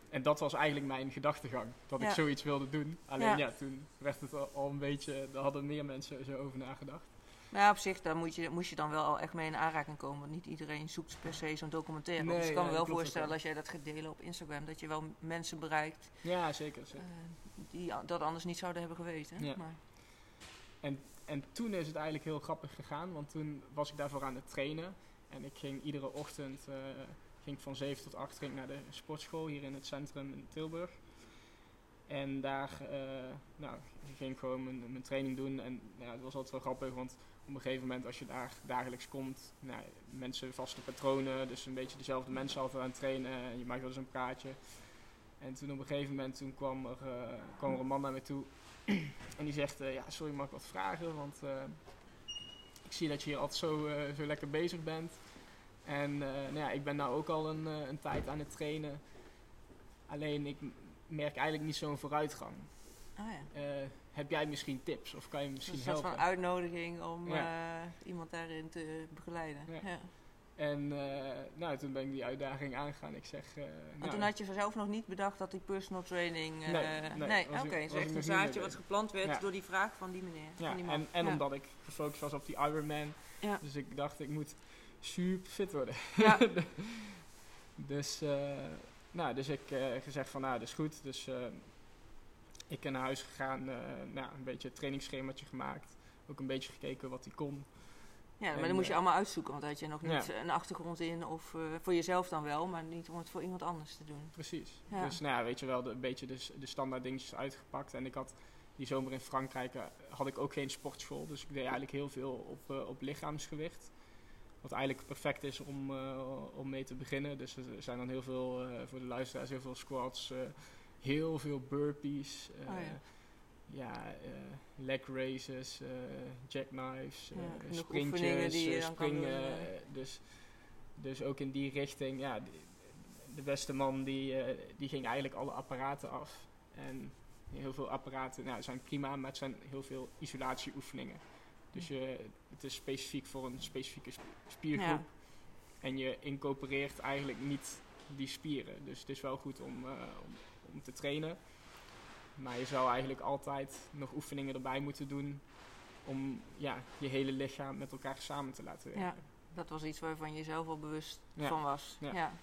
en dat was eigenlijk mijn gedachtegang, dat Ja. ik zoiets wilde doen. Alleen Ja. ja, toen werd het al, een beetje, daar hadden meer mensen zo over nagedacht. maar ja, op zich daar moet je, moest je dan wel al echt mee in aanraking komen. Want niet iedereen zoekt per se zo'n documentaire. Nee, dus ik kan me wel voorstellen als jij dat gaat delen op Instagram, dat je wel mensen bereikt Ja, zeker. eh, zeker. die a- dat anders niet zouden hebben geweten. Ja. Maar, En toen is het eigenlijk heel grappig gegaan, want toen was ik daarvoor aan het trainen. En ik ging iedere ochtend eh, ging van 7 tot 8 ging naar de sportschool hier in het centrum in Tilburg. En daar eh, nou, ging ik gewoon mijn, training doen. En ja, het was altijd wel grappig, want op een gegeven moment als je daar dagelijks komt, nou, mensen vaste patronen, dus een beetje dezelfde mensen altijd aan het trainen. En je maakt wel eens een praatje. En toen op een gegeven moment toen kwam, er, eh, kwam er een man naar me toe en die zegt, eh, ja, sorry, mag ik wat vragen? Want ik zie dat je hier altijd zo, zo lekker bezig bent. En eh, nou ja, ik ben nou ook al een, eh, een tijd aan het trainen. Alleen ik merk eigenlijk niet zo'n vooruitgang. ah ja. Eh, heb jij misschien tips of kan je Dus misschien een soort helpen? van uitnodiging om Ja. iemand daarin te begeleiden. Ja. En nou, toen ben ik die uitdaging aangegaan. Ik zeg, Maar nou, toen had je zelf nog niet bedacht dat die personal training... Nee, nee, was oké. dus echt een zaadje wat geplant werd door die vraag van die meneer. van die en, en omdat ik gefocust was op die Ironman. Dus ik dacht, ik moet super fit worden. Ja. Dus, eh, nou, dus ik eh gezegd van, nou, dat is goed. Dus eh, ik ben naar huis gegaan, nou, een beetje een trainingsschemaatje gemaakt. Ook een beetje gekeken wat hij kon. Ja, maar dan moest je allemaal uitzoeken, want daar had je nog niet Ja. een achtergrond in. Of voor jezelf dan wel, maar niet om het voor iemand anders te doen. Precies. Ja. Dus nou ja, weet je wel, de, een beetje de, de standaard dingetjes uitgepakt. En ik had die zomer in Frankrijk had ik ook geen sportschool. Dus ik deed eigenlijk heel veel op, op lichaamsgewicht. Wat eigenlijk perfect is om, eh, om mee te beginnen. Dus er zijn dan heel veel, eh, voor de luisteraars, heel veel squats, eh, heel veel burpees. Oh ja. ja, leg raises, eh, jackknives, Ja, sprintjes, springen. dus, dus ook in die richting, ja, de, de beste man die, die ging eigenlijk alle apparaten af. En heel veel apparaten nou, zijn prima, maar het zijn heel veel isolatieoefeningen. Dus je, het is specifiek voor een specifieke sp- spiergroep. Ja. En je incorporeert eigenlijk niet die spieren. Dus het is wel goed om, eh, om, om te trainen. Maar je zou eigenlijk altijd nog oefeningen erbij moeten doen. Om ja, je hele lichaam met elkaar samen te laten werken. Ja. Dat was iets waarvan je zelf al bewust Ja. van was. Ja. Ja.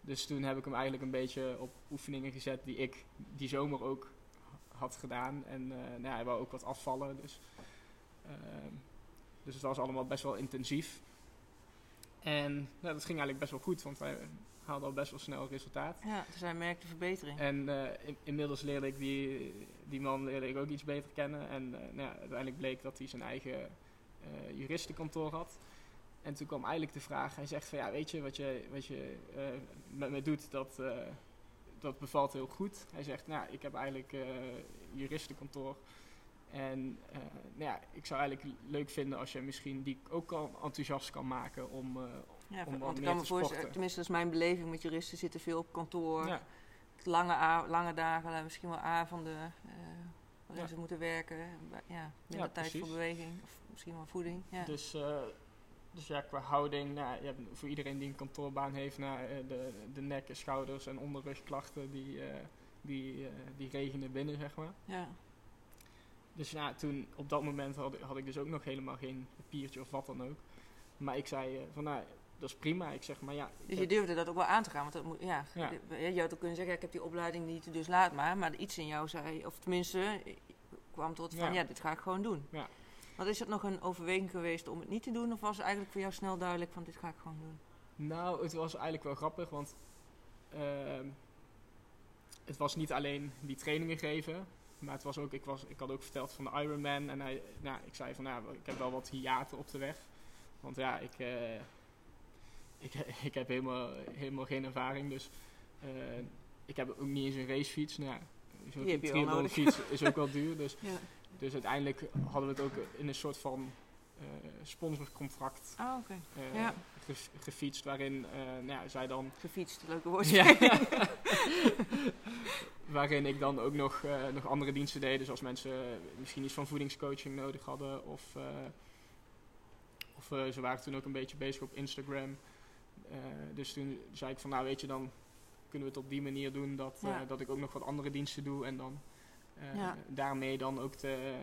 Dus toen heb ik hem eigenlijk een beetje op oefeningen gezet die ik die zomer ook had gedaan. En eh, nou ja, hij wou ook wat afvallen. Dus, dus het was allemaal best wel intensief. En nou, dat ging eigenlijk best wel goed, want hij haalde al best wel snel resultaat. ja, dus hij merkte verbetering. En eh, in- inmiddels leerde ik die, die man leerde ik ook iets beter kennen. En eh, nou ja, uiteindelijk bleek dat hij zijn eigen eh, juristenkantoor had. En toen kwam eigenlijk de vraag, hij zegt van ja, weet je, wat je, wat je eh, met me doet, dat, eh, dat bevalt heel goed. Hij zegt, nou, ik heb eigenlijk eh juristenkantoor. En eh, nou ja, ik zou eigenlijk leuk vinden als je misschien die ook kan, enthousiast kan maken om... eh, Ja, om want ik kan me te voorstellen, tenminste dat is mijn beleving met juristen, zitten veel op kantoor. ja, Lange, lange dagen, misschien wel avonden eh waarin Ja. ze moeten werken. Ja, minder tijd voor beweging of misschien wel voeding. Ja. Dus, dus ja, qua houding, nou, voor iedereen die een kantoorbaan heeft, nou, de, de nek, schouders en onderrugklachten, die, die, die regenen binnen, zeg maar. ja. Dus ja, toen, op dat moment had, ik- had ik dus ook nog helemaal geen papiertje of wat dan ook. Maar ik zei eh, van, nou, dat is prima. Ik zeg, maar ja... Dus je durfde dat ook wel aan te gaan. Want dat moet, ja, Ja. je had ook kunnen zeggen, ja, ik heb die opleiding niet, dus laat maar. Maar iets in jou zei, of tenminste, kwam tot van, Ja. ja, dit ga ik gewoon doen. Ja. Want is het nog een overweging geweest om het niet te doen? Of was het eigenlijk voor jou snel duidelijk van, dit ga ik gewoon doen? Nou, het was eigenlijk wel grappig, want ehm, het was niet alleen die trainingen geven, maar het was ook, ik, was, ik had ook verteld van de Ironman en hij, nou, ik zei van, nou, ik heb wel wat hiaten op de weg. Want ja, ik, eh, ik, ik heb helemaal, helemaal geen ervaring, dus eh, ik heb ook niet eens een racefiets. Nou, ja, zo'n triathlonfiets is ook wel duur, dus, Ja. dus uiteindelijk hadden we het ook in een soort van sponsorcontract Ah, eh, Ja. ge- gefietst, waarin eh, nou ja, zij dan Gefietst, leuke woord. ja. Waarin ik dan ook nog, nog andere diensten deed. Dus als mensen misschien iets van voedingscoaching nodig hadden. Of, of ze waren toen ook een beetje bezig op Instagram. Dus toen zei ik van nou weet je dan kunnen we het op die manier doen. Dat, dat ik ook nog wat andere diensten doe. En dan Ja. daarmee dan ook de,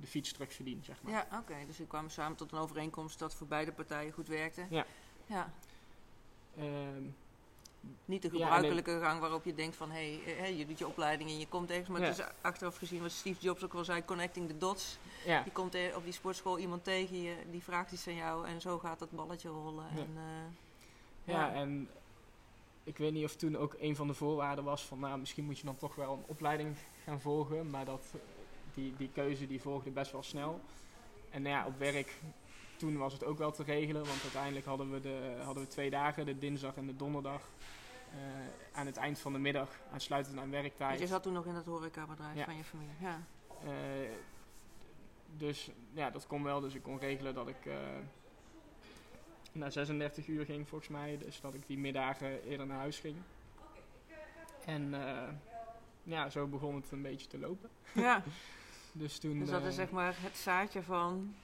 de fiets terugverdien zeg maar. Ja, oké. Dus we kwamen samen tot een overeenkomst dat voor beide partijen goed werkte. Ja. Ja. Ehm, Niet de Ja, gebruikelijke gang waarop je denkt van, hé, hey, eh, je doet je opleiding en je komt ergens. Maar Ja. het is achteraf gezien, wat Steve Jobs ook wel zei, connecting the dots. ja. Je komt op die sportschool iemand tegen, je, die vraagt iets aan jou en zo gaat dat balletje rollen. Ja. En, eh, Ja, Ja. en ik weet niet of toen ook een van de voorwaarden was van, nou, misschien moet je dan toch wel een opleiding gaan volgen. Maar dat, die, die keuze die volgde best wel snel. En nou ja, op werk, toen was het ook wel te regelen, want uiteindelijk hadden we, de, hadden we twee dagen, de dinsdag en de donderdag. eh, aan het eind van de middag, aansluitend aan werktijd. je zat toen nog in dat horecabedrijf Ja. van je familie. Ja. Eh, dus ja, dat kon wel. Dus ik kon regelen dat ik eh na 36 uur ging volgens mij. Dus dat ik die middagen eerder naar huis ging. En ja, zo begon het een beetje te lopen. ja, Dus toen... dus dat eh, is zeg maar het zaadje van,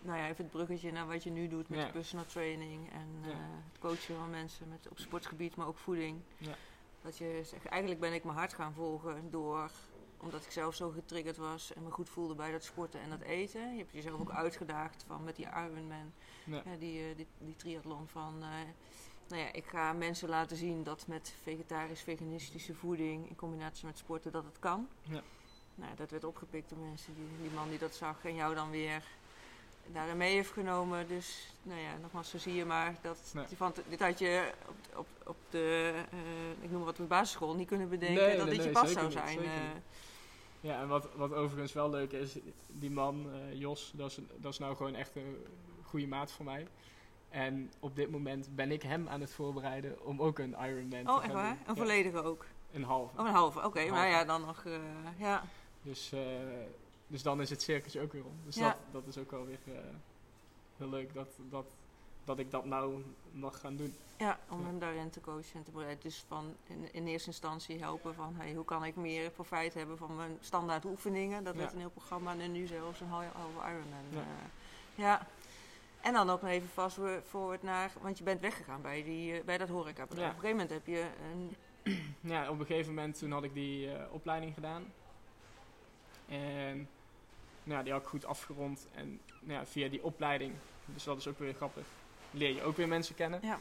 nou ja, even het bruggetje naar wat je nu doet met Ja. de personal training en Ja. eh, het coachen van mensen met, op sportgebied, maar ook voeding. Ja. Dat je zegt, eigenlijk ben ik mijn hart gaan volgen door, omdat ik zelf zo getriggerd was en me goed voelde bij dat sporten en dat eten. Je hebt jezelf ook uitgedaagd van met die Ironman, Ja. die, eh, die, die triathlon van, eh, nou ja, ik ga mensen laten zien dat met vegetarisch-veganistische voeding in combinatie met sporten dat het kan. Ja. Nou, dat werd opgepikt door mensen, die, die man die dat zag en jou dan weer daarin mee heeft genomen. Dus, nou ja, nogmaals, zo zie je maar dat, Nee. van, dit had je op, op, op de, eh, ik noem maar wat, op de basisschool niet kunnen bedenken Nee, dat nee, dit je pas zou zijn. eh. niet. Ja, en wat, wat overigens wel leuk is, die man, eh, Jos, dat is, dat is nou gewoon echt een goede maat voor mij. En op dit moment ben ik hem aan het voorbereiden om ook een Ironman te Oh, gaan echt waar? doen. Een Ja, volledige ook? een halve. Oh, een halve. Oké, maar halve. ja, dan nog... ja. Dus, eh, dus dan is het circus ook weer om. Dus Ja. dat, dat is ook wel weer eh, heel leuk dat, dat, dat ik dat nou mag gaan doen. ja, om hem daarin te coachen en te begeleiden. Dus van in, in eerste instantie helpen van... Hey, hoe kan ik meer profijt hebben van mijn standaard oefeningen? Dat Ja. werd een heel programma. En nu zelfs een halve Ironman. Ja. Ja. ja. En dan ook nog even vast forward naar... Want je bent weggegaan bij, die, eh, bij dat horecabedrijf. Ja. Op een gegeven moment heb je een... Ja, op een gegeven moment toen had ik die eh, opleiding gedaan. En nou, die had ik goed afgerond. En nou ja, via die opleiding, dus dat is ook weer grappig, leer je ook weer mensen kennen. Ja,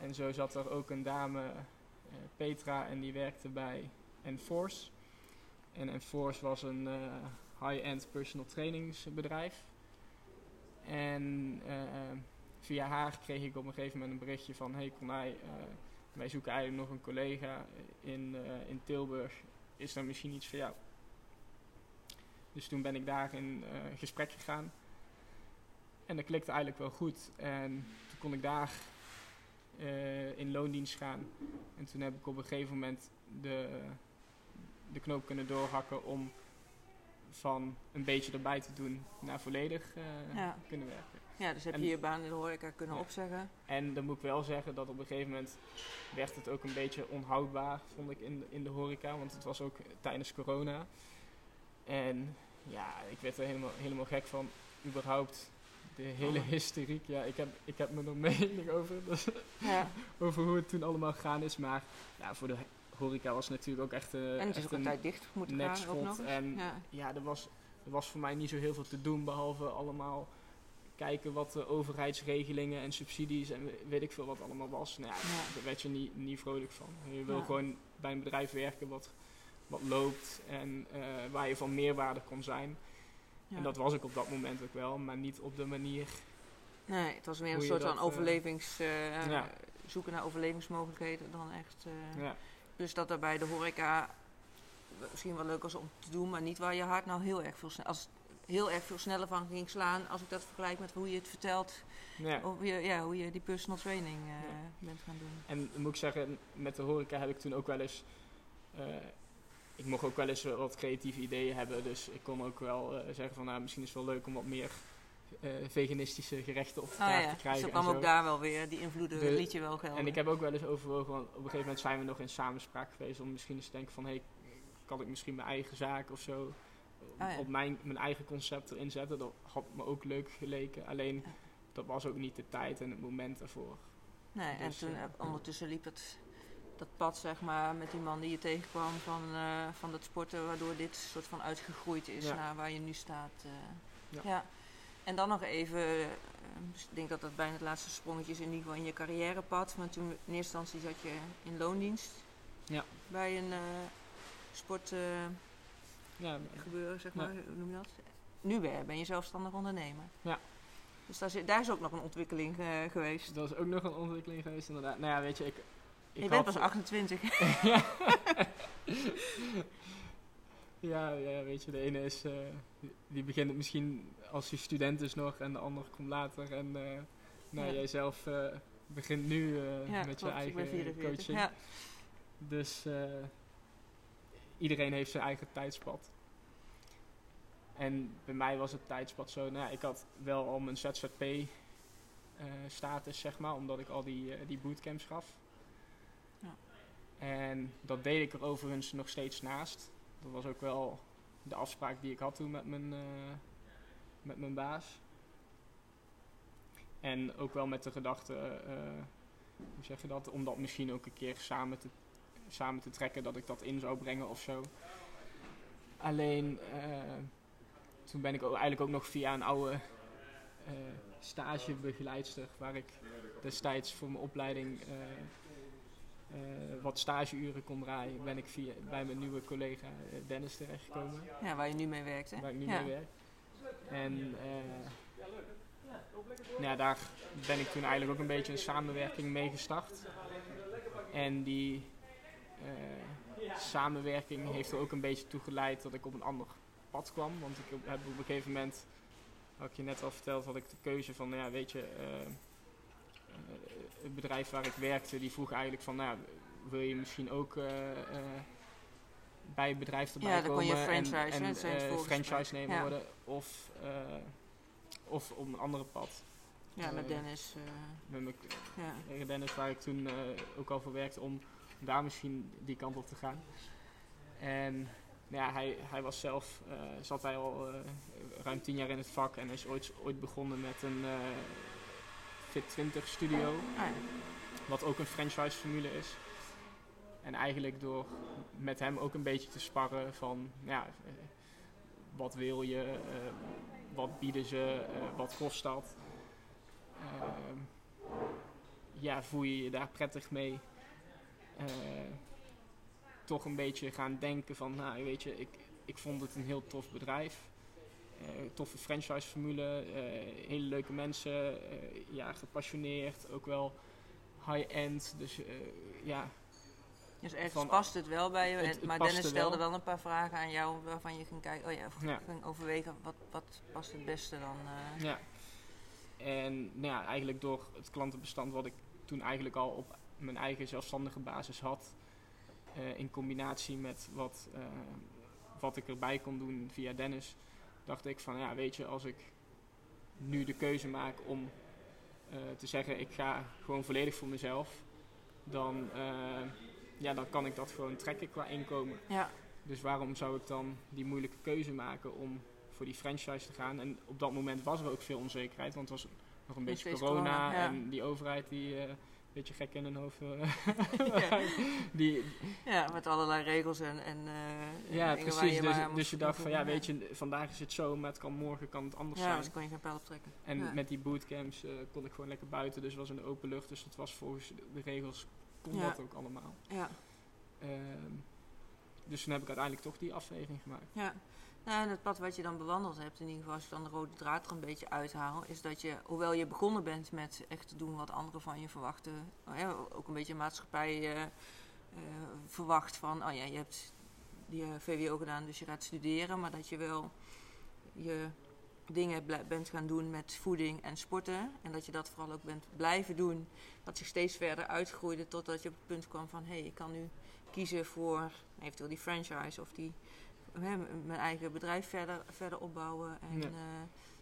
En zo zat er ook een dame, eh, Petra, en die werkte bij Enforce. En Enforce was een eh, high-end personal trainingsbedrijf. En eh, via haar kreeg ik op een gegeven moment een berichtje van... Hey eh, wij zoeken eigenlijk nog een collega in, in Tilburg. Is dat misschien iets voor jou? Dus toen ben ik daar in eh, gesprek gegaan. En dat klikte eigenlijk wel goed. En toen kon ik daar eh, in loondienst gaan. En toen heb ik op een gegeven moment de, de knoop kunnen doorhakken om van een beetje erbij te doen naar volledig Ja. kunnen werken. ja dus heb En- je je baan in de horeca kunnen Ja. opzeggen. En dan moet ik wel zeggen dat op een gegeven moment werd het ook een beetje onhoudbaar, vond ik, in, de- in de horeca. Want het was ook tijdens corona. En ja, ik werd er helemaal, helemaal gek van, überhaupt. De hele Oh. hysteriek, ja, ik heb, ik heb me er mening over, dus, Ja. over hoe het toen allemaal gegaan is. Maar ja, voor de horeca was het natuurlijk ook echt, eh En het is echt ook een tijd dicht moeten gaan ook nog eens. En Ja. ja, er was, er was voor mij niet zo heel veel te doen, behalve allemaal kijken wat de overheidsregelingen en subsidies en we- weet ik veel wat allemaal was. Nou ja, Ja. daar werd je niet, niet vrolijk van. Je wil Ja. gewoon bij een bedrijf werken wat, wat loopt en eh, waar je van meerwaarde kon zijn. Ja. En dat was ik op dat moment ook wel, maar niet op de manier. Nee, het was meer een soort dat, van eh, overlevings... Ja. Zoeken naar overlevingsmogelijkheden dan echt... Ja, Dus dat er bij de horeca misschien wel leuk was om te doen, maar niet waar je hart nou heel erg veel, als, heel erg veel sneller van ging slaan. Als ik dat vergelijk met hoe je het vertelt, ja. over je, ja, hoe je die personal training Ja. bent gaan doen. En moet ik zeggen, met de horeca heb ik toen ook wel eens. Ik mocht ook wel eens wat creatieve ideeën hebben. Dus ik kon ook wel eh, zeggen van nou, misschien is het wel leuk om wat meer eh, veganistische gerechten op de Ah ja, te dus krijgen. er en kwam ook daar wel weer, die invloeden De- liet je wel gelden. En ik heb ook wel eens overwogen, want op een gegeven moment zijn we nog in samenspraak geweest. Om misschien eens te denken van hé, hey, kan ik misschien mijn eigen zaak of zo. Ah ja. Op mijn, mijn eigen concept erin zetten. Dat had me ook leuk geleken. Alleen dat was ook niet de tijd en het moment ervoor. Nee, en Dus, toen eh, ondertussen liep het, dat pad zeg maar, met die man die je tegenkwam van, eh, van dat sporten, waardoor dit soort van uitgegroeid is Ja. naar waar je nu staat. eh. Ja. ja. En dan nog even, eh, dus ik denk dat dat bijna het laatste sprongetje is in ieder geval in je carrièrepad. Want toen in eerste instantie zat je in loondienst Ja. bij een sportgebeuren, Ja, zeg Ja. maar, hoe noem je dat? Nu ben ben je zelfstandig ondernemer. Ja. Dus daar, zit, daar is ook nog een ontwikkeling geweest. dat is ook nog een ontwikkeling geweest inderdaad. Nou ja, weet je, ik... ik je had- bent pas 28. Ja, ja, weet je, de ene is, eh, die begint het misschien als hij student is nog en de ander komt later. En eh nou, Ja. jij zelf eh, begint nu eh, ja, met klopt, je ik ben eigen 44. coaching. Ja. Dus eh, iedereen heeft zijn eigen tijdspad. En bij mij was het tijdspad zo, nou ja, ik had wel al mijn ZZP-status, zeg maar, omdat ik al die, eh, die bootcamps gaf. En dat deed ik er overigens nog steeds naast. Dat was ook wel de afspraak die ik had toen met mijn, eh, met mijn baas. En ook wel met de gedachte, eh, hoe zeg je dat, om dat misschien ook een keer samen te, samen te trekken, dat ik dat in zou brengen of zo. Alleen, eh, toen ben ik ook, eigenlijk ook nog via een oude stagebegeleidster, waar ik destijds voor mijn opleiding wat stageuren kon draaien, ben ik via, bij mijn nieuwe collega eh, Dennis terechtgekomen, ja, waar je nu mee werkt. Hè? waar ik nu ja. mee werk. En eh, nou ja, daar ben ik toen eigenlijk ook een beetje een samenwerking mee gestart. En die eh, samenwerking heeft er ook een beetje toe geleid dat ik op een ander pad kwam. Want ik heb op een gegeven moment, had ik je net al verteld, had ik de keuze van, nou ja, weet je, eh, het bedrijf waar ik werkte, die vroeg eigenlijk van, nou, wil je misschien ook eh, eh, bij het bedrijf erbij Ja, dan kon komen je franchise, en, het eh, franchise nemen Ja. worden, of, of op een andere pad. Ja, met Dennis. Met mijn ja. Dennis, waar ik toen ook al voor werkte, om daar misschien die kant op te gaan. En nou ja, hij, hij was zelf, zat hij al ruim tien jaar in het vak en is ooit, ooit begonnen met een Fit 20 studio, Ah, ja. wat ook een franchise formule is. En eigenlijk door met hem ook een beetje te sparren van, ja, eh, wat wil je, eh, wat bieden ze, eh, wat kost dat. Ja, voel je je daar prettig mee? Toch een beetje gaan denken van, nou weet je, ik, ik vond het een heel tof bedrijf. Eh, toffe franchise formule, eh, hele leuke mensen, eh, ja, gepassioneerd, ook wel high-end. Dus ja, Dus ergens Van- past het wel bij je. Het- en- het maar Dennis stelde wel. wel een paar vragen aan jou waarvan je ging kijken. Oh ja, Ja. ging overwegen wat, wat past het beste dan. Ja. En nou ja, eigenlijk door het klantenbestand wat ik toen eigenlijk al op mijn eigen zelfstandige basis had, in combinatie met wat, wat ik erbij kon doen via Dennis, dacht ik van ja, weet je, als ik nu de keuze maak om eh, te zeggen ik ga gewoon volledig voor mezelf, dan, eh, ja, dan kan ik dat gewoon trekken qua inkomen. Ja, Dus waarom zou ik dan die moeilijke keuze maken om voor die franchise te gaan? En op dat moment was er ook veel onzekerheid, want het was nog een beetje corona, corona, ja. en die overheid die eh, beetje gek in hun hoofd. eh, Ja. die, ja, met allerlei regels en, en eh, ja, precies. je Dus, dus je dacht van ja, weet je, vandaag is het zo, maar het kan morgen kan het anders Ja, zijn. dus kon je geen pijl optrekken. En Ja. met die bootcamps eh, kon ik gewoon lekker buiten, dus het was in de open lucht. Dus dat was volgens de regels, kon Ja. dat ook allemaal. Ja, Ehm, dus toen heb ik uiteindelijk toch die afweging gemaakt. ja. Nou, en het pad wat je dan bewandeld hebt, in ieder geval als je dan de rode draad er een beetje uithaal, is dat je, hoewel je begonnen bent met echt te doen wat anderen van je verwachten, oh ook een beetje maatschappij eh, eh, verwacht van, oh ja, je hebt die VWO gedaan, dus je gaat studeren, maar dat je wel je dingen bent gaan doen met voeding en sporten. En dat je dat vooral ook bent blijven doen. Dat zich steeds verder uitgroeide totdat je op het punt kwam van... hé, hey, ik kan nu kiezen voor eventueel die franchise of die, mijn eigen bedrijf verder, verder opbouwen. En Ja. eh,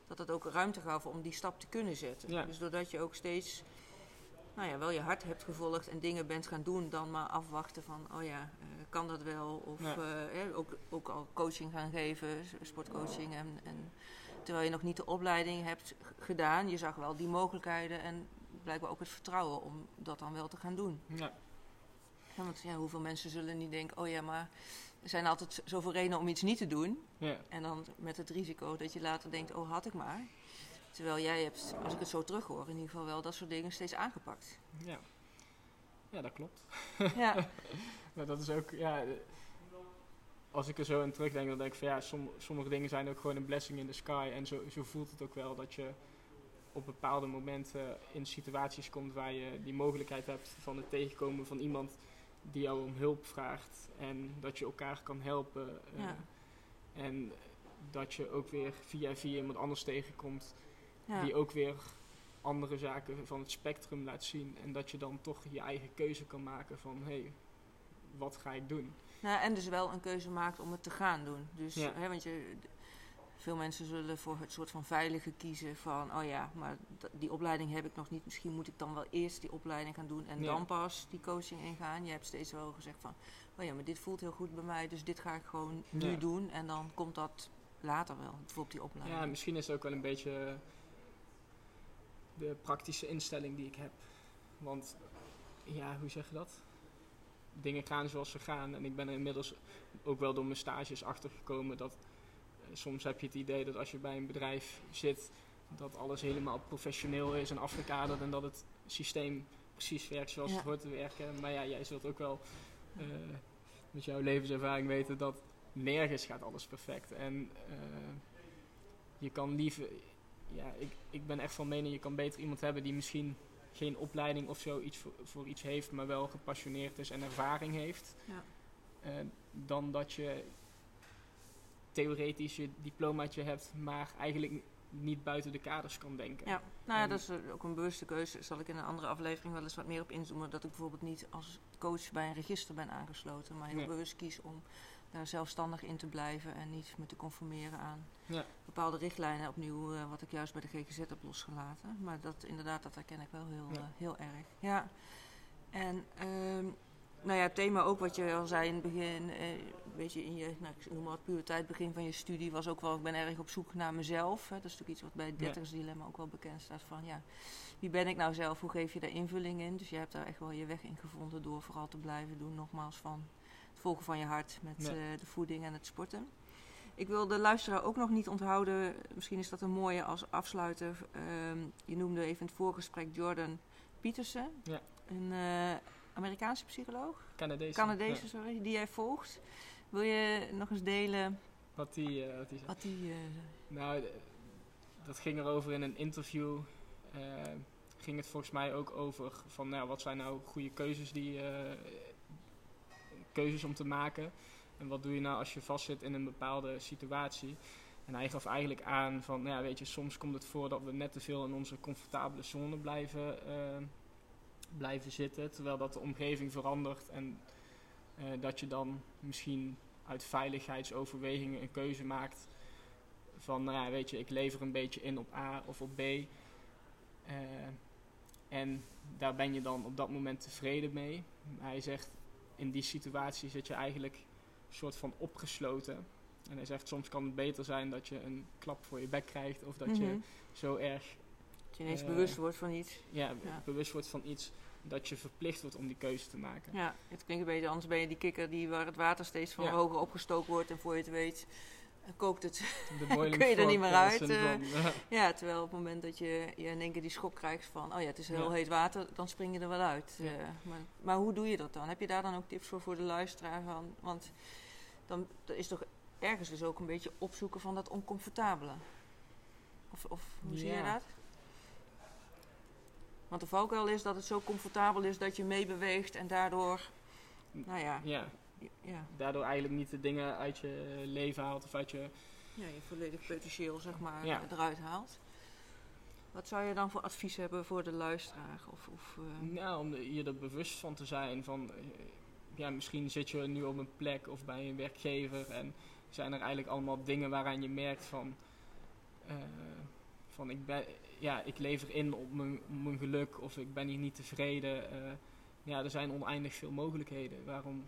dat het ook ruimte gaf om die stap te kunnen zetten. Ja. Dus doordat je ook steeds... Nou ja, wel je hart hebt gevolgd en dingen bent gaan doen, dan maar afwachten van, oh ja, eh, kan dat wel? Of Ja. eh, ook, ook al coaching gaan geven, sportcoaching. En, en terwijl je nog niet de opleiding hebt gedaan, je zag wel die mogelijkheden en blijkbaar ook het vertrouwen om dat dan wel te gaan doen. Ja, Ja, want ja, hoeveel mensen zullen niet denken, oh ja, maar er zijn altijd zoveel redenen om iets niet te doen. ja. En dan met het risico dat je later denkt, oh had ik maar. Terwijl jij hebt, als ik het zo terughoor, in ieder geval wel dat soort dingen steeds aangepakt. Ja. ja, dat klopt. Ja, Maar dat is ook, ja, eh, als ik er zo aan terugdenk, dan denk ik van ja, som- sommige dingen zijn ook gewoon een blessing in the sky. En zo, zo voelt het ook wel dat je op bepaalde momenten in situaties komt waar je die mogelijkheid hebt van het tegenkomen van iemand die jou om hulp vraagt. En dat je elkaar kan helpen. eh, Ja. En dat je ook weer via via iemand anders tegenkomt ja. die ook weer andere zaken van het spectrum laat zien. En dat je dan toch je eigen keuze kan maken van hé, hey, wat ga ik doen? Nou, en dus wel een keuze maakt om het te gaan doen. Dus, Ja. hè, want je, veel mensen zullen voor het soort van veilige kiezen van, oh ja, maar die opleiding heb ik nog niet. Misschien moet ik dan wel eerst die opleiding gaan doen en Ja. dan pas die coaching ingaan. Je hebt steeds wel gezegd van, oh ja, maar dit voelt heel goed bij mij, dus dit ga ik gewoon nu doen. En dan komt dat later wel, bijvoorbeeld die opleiding. Ja, misschien is het ook wel een beetje de praktische instelling die ik heb. Want ja, hoe zeg je dat? Dingen gaan zoals ze gaan. En ik ben er inmiddels ook wel door mijn stages achtergekomen dat soms heb je het idee dat als je bij een bedrijf zit, dat alles helemaal professioneel is en afgekaderd en dat het systeem precies werkt zoals Ja. het hoort te werken. Maar ja, jij zult ook wel eh, met jouw levenservaring weten dat nergens gaat alles perfect. En eh, je kan liever, ja, ik, ik ben echt van mening, je kan beter iemand hebben die misschien geen opleiding of zo iets voor, voor iets heeft, maar wel gepassioneerd is en ervaring heeft. Ja. Eh, dan dat je theoretisch je diplomaatje hebt, maar eigenlijk niet buiten de kaders kan denken. Ja, nou ja, En- dat is eh, ook een bewuste keuze. Zal ik in een andere aflevering wel eens wat meer op inzoomen. Dat ik bijvoorbeeld niet als coach bij een register ben aangesloten. Maar heel bewust kies om daar zelfstandig in te blijven. En niet me te conformeren aan Ja. bepaalde richtlijnen. Opnieuw, eh, wat ik juist bij de GGZ heb losgelaten. Maar dat inderdaad, dat herken ik wel heel, Ja. eh, heel erg. Ja. En ehm, nou ja, het thema ook wat je al zei in het begin. Weet je, in je, nou, ik noem maar wat puberteit, begin van je studie was ook wel, ik ben erg op zoek naar mezelf. Hè. Dat is natuurlijk iets wat bij het dertigersdilemma ook wel bekend staat van, ja, wie ben ik nou zelf? Hoe geef je daar invulling in? Dus je hebt daar echt wel je weg in gevonden door vooral te blijven doen, nogmaals, van het volgen van je hart met Ja. eh, de voeding en het sporten. Ik wil de luisteraar ook nog niet onthouden, misschien is dat een mooie als afsluiter. Ehm, je noemde even in het voorgesprek Jordan Peterson, Ja. een eh, Amerikaanse psycholoog. Canadese, Ja. sorry, die jij volgt. Wil je nog eens delen Wat die, eh, wat die zei. wat die... eh, Nou, dat ging erover in een interview. eh, ging het volgens mij ook over van nou, wat zijn nou goede keuzes, die, keuzes om te maken. En wat doe je nou als je vastzit in een bepaalde situatie. En hij gaf eigenlijk aan van, nou ja, weet je, soms komt het voor dat we net te veel in onze comfortabele zone blijven, blijven zitten. Terwijl dat de omgeving verandert en dat je dan misschien uit veiligheidsoverwegingen een keuze maakt van, nou ja, weet je, ik lever een beetje in op A of op B. Eh, en daar ben je dan op dat moment tevreden mee. Hij zegt, in die situatie zit je eigenlijk een soort van opgesloten. En hij zegt, soms kan het beter zijn dat je een klap voor je bek krijgt of dat mhm. je zo erg Dat je ineens eh, bewust wordt van iets. ja, Ja. bewust wordt van iets dat je verplicht wordt om die keuze te maken. Ja, het klinkt een beetje, anders ben je die kikker die waar het water steeds van Ja. hoger opgestookt wordt. En voor je het weet eh, kookt het. Kun je er niet meer eh, uit, syndroom. Ja. terwijl op het moment dat je, je in één keer die schok krijgt van... Oh ja, het is heel Ja. heet water, dan spring je er wel uit. Ja. Eh, maar, maar hoe doe je dat dan? Heb je daar dan ook tips voor voor de luisteraar? Van, want dan is toch ergens dus ook een beetje opzoeken van dat oncomfortabele. Of, of hoe zie je dat? Want de valkuil is dat het zo comfortabel is dat je meebeweegt en daardoor, nou ja, ja, ja, daardoor eigenlijk niet de dingen uit je leven haalt of uit je... ja, je volledig potentieel zeg maar Ja. eruit haalt. Wat zou je dan voor advies hebben voor de luisteraar? Of, of, eh, Nou, om je er bewust van te zijn van... eh, Ja, misschien zit je nu op een plek of bij een werkgever en zijn er eigenlijk allemaal dingen waaraan je merkt van... eh, van ik, ben, ja, ik lever in op mijn, op mijn geluk of ik ben hier niet tevreden. eh, ja, er zijn oneindig veel mogelijkheden. Waarom,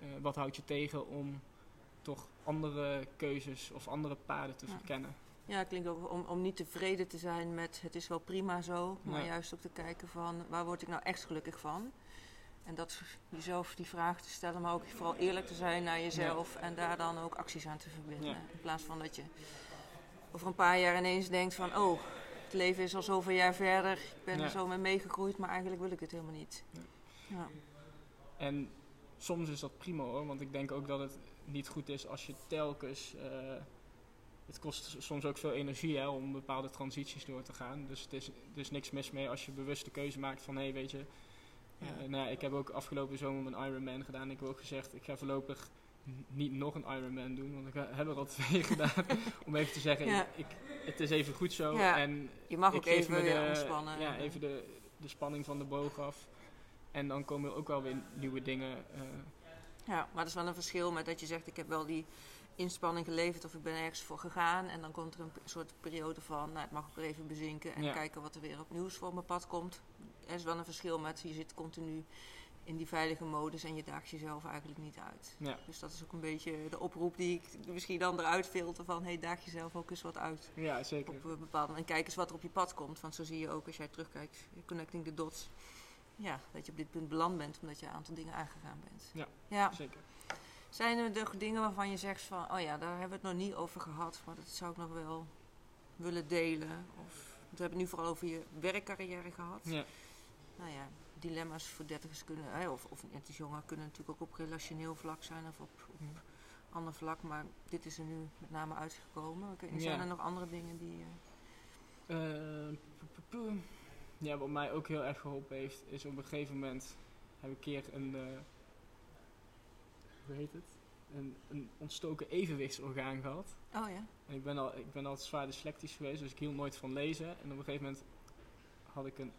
eh, wat houdt je tegen om toch andere keuzes of andere paden te verkennen? Ja, het klinkt ook om, om niet tevreden te zijn met het is wel prima zo, maar Ja. juist ook te kijken van waar word ik nou echt gelukkig van? En dat jezelf die vraag te stellen, maar ook vooral eerlijk te zijn naar jezelf en daar dan ook acties aan te verbinden. Ja. In plaats van dat je over een paar jaar ineens denkt van oh, het leven is al zoveel jaar verder, ik ben Ja. er zo mee meegegroeid, maar eigenlijk wil ik het helemaal niet. Ja. Ja. En soms is dat prima hoor, want ik denk ook dat het niet goed is als je telkens. eh, het kost soms ook veel energie hè, om bepaalde transities door te gaan. Dus het is, er is niks mis mee als je bewust de keuze maakt van hé, hey, weet je. eh, nou ik heb ook afgelopen zomer een Ironman gedaan. Ik heb ook gezegd, ik ga voorlopig niet nog een Ironman doen, want ik heb er al twee gedaan. om even te zeggen, Ja. ik, het is even goed zo. Ja. En Je mag ook even me weer de, ontspannen. Ja, even de, de spanning van de boog af. En dan komen er ook wel weer nieuwe dingen. eh, Ja, maar dat is wel een verschil met dat je zegt: ik heb wel die inspanning geleverd of ik ben ergens voor gegaan. En dan komt er een soort periode van: nou, het mag ook weer even bezinken en Ja. kijken wat er weer op nieuws voor mijn pad komt. Er is wel een verschil met je zit continu in die veilige modus en je daagt jezelf eigenlijk niet uit. ja. Dus dat is ook een beetje de oproep die ik misschien dan eruit filter van: hey, daag jezelf ook eens wat uit. ja, zeker. Op een bepaalde en kijk eens wat er op je pad komt. Want zo zie je ook als jij terugkijkt, connecting the dots. Ja, dat je op dit punt beland bent omdat je een aantal dingen aangegaan bent. Ja. ja. zeker. Zijn er dingen waarvan je zegt van, oh ja, daar hebben we het nog niet over gehad, maar dat zou ik nog wel willen delen? Of, we hebben het nu vooral over je werkcarrière gehad. Ja. Nou ja, dilemma's voor dertigers kunnen, hè, of, of net iets jonger, kunnen natuurlijk ook op relationeel vlak zijn of op, op ander vlak, maar dit is er nu met name uitgekomen. Zijn Ja. er nog andere dingen die... eh, Eh, ja, wat mij ook heel erg geholpen heeft, is op een gegeven moment heb ik een keer een. eh, hoe heet het? een, een ontstoken evenwichtsorgaan gehad. Oh ja. En ik ben, al, ik ben altijd zwaar dyslectisch geweest, dus ik hield nooit van lezen. En op een gegeven moment had ik een,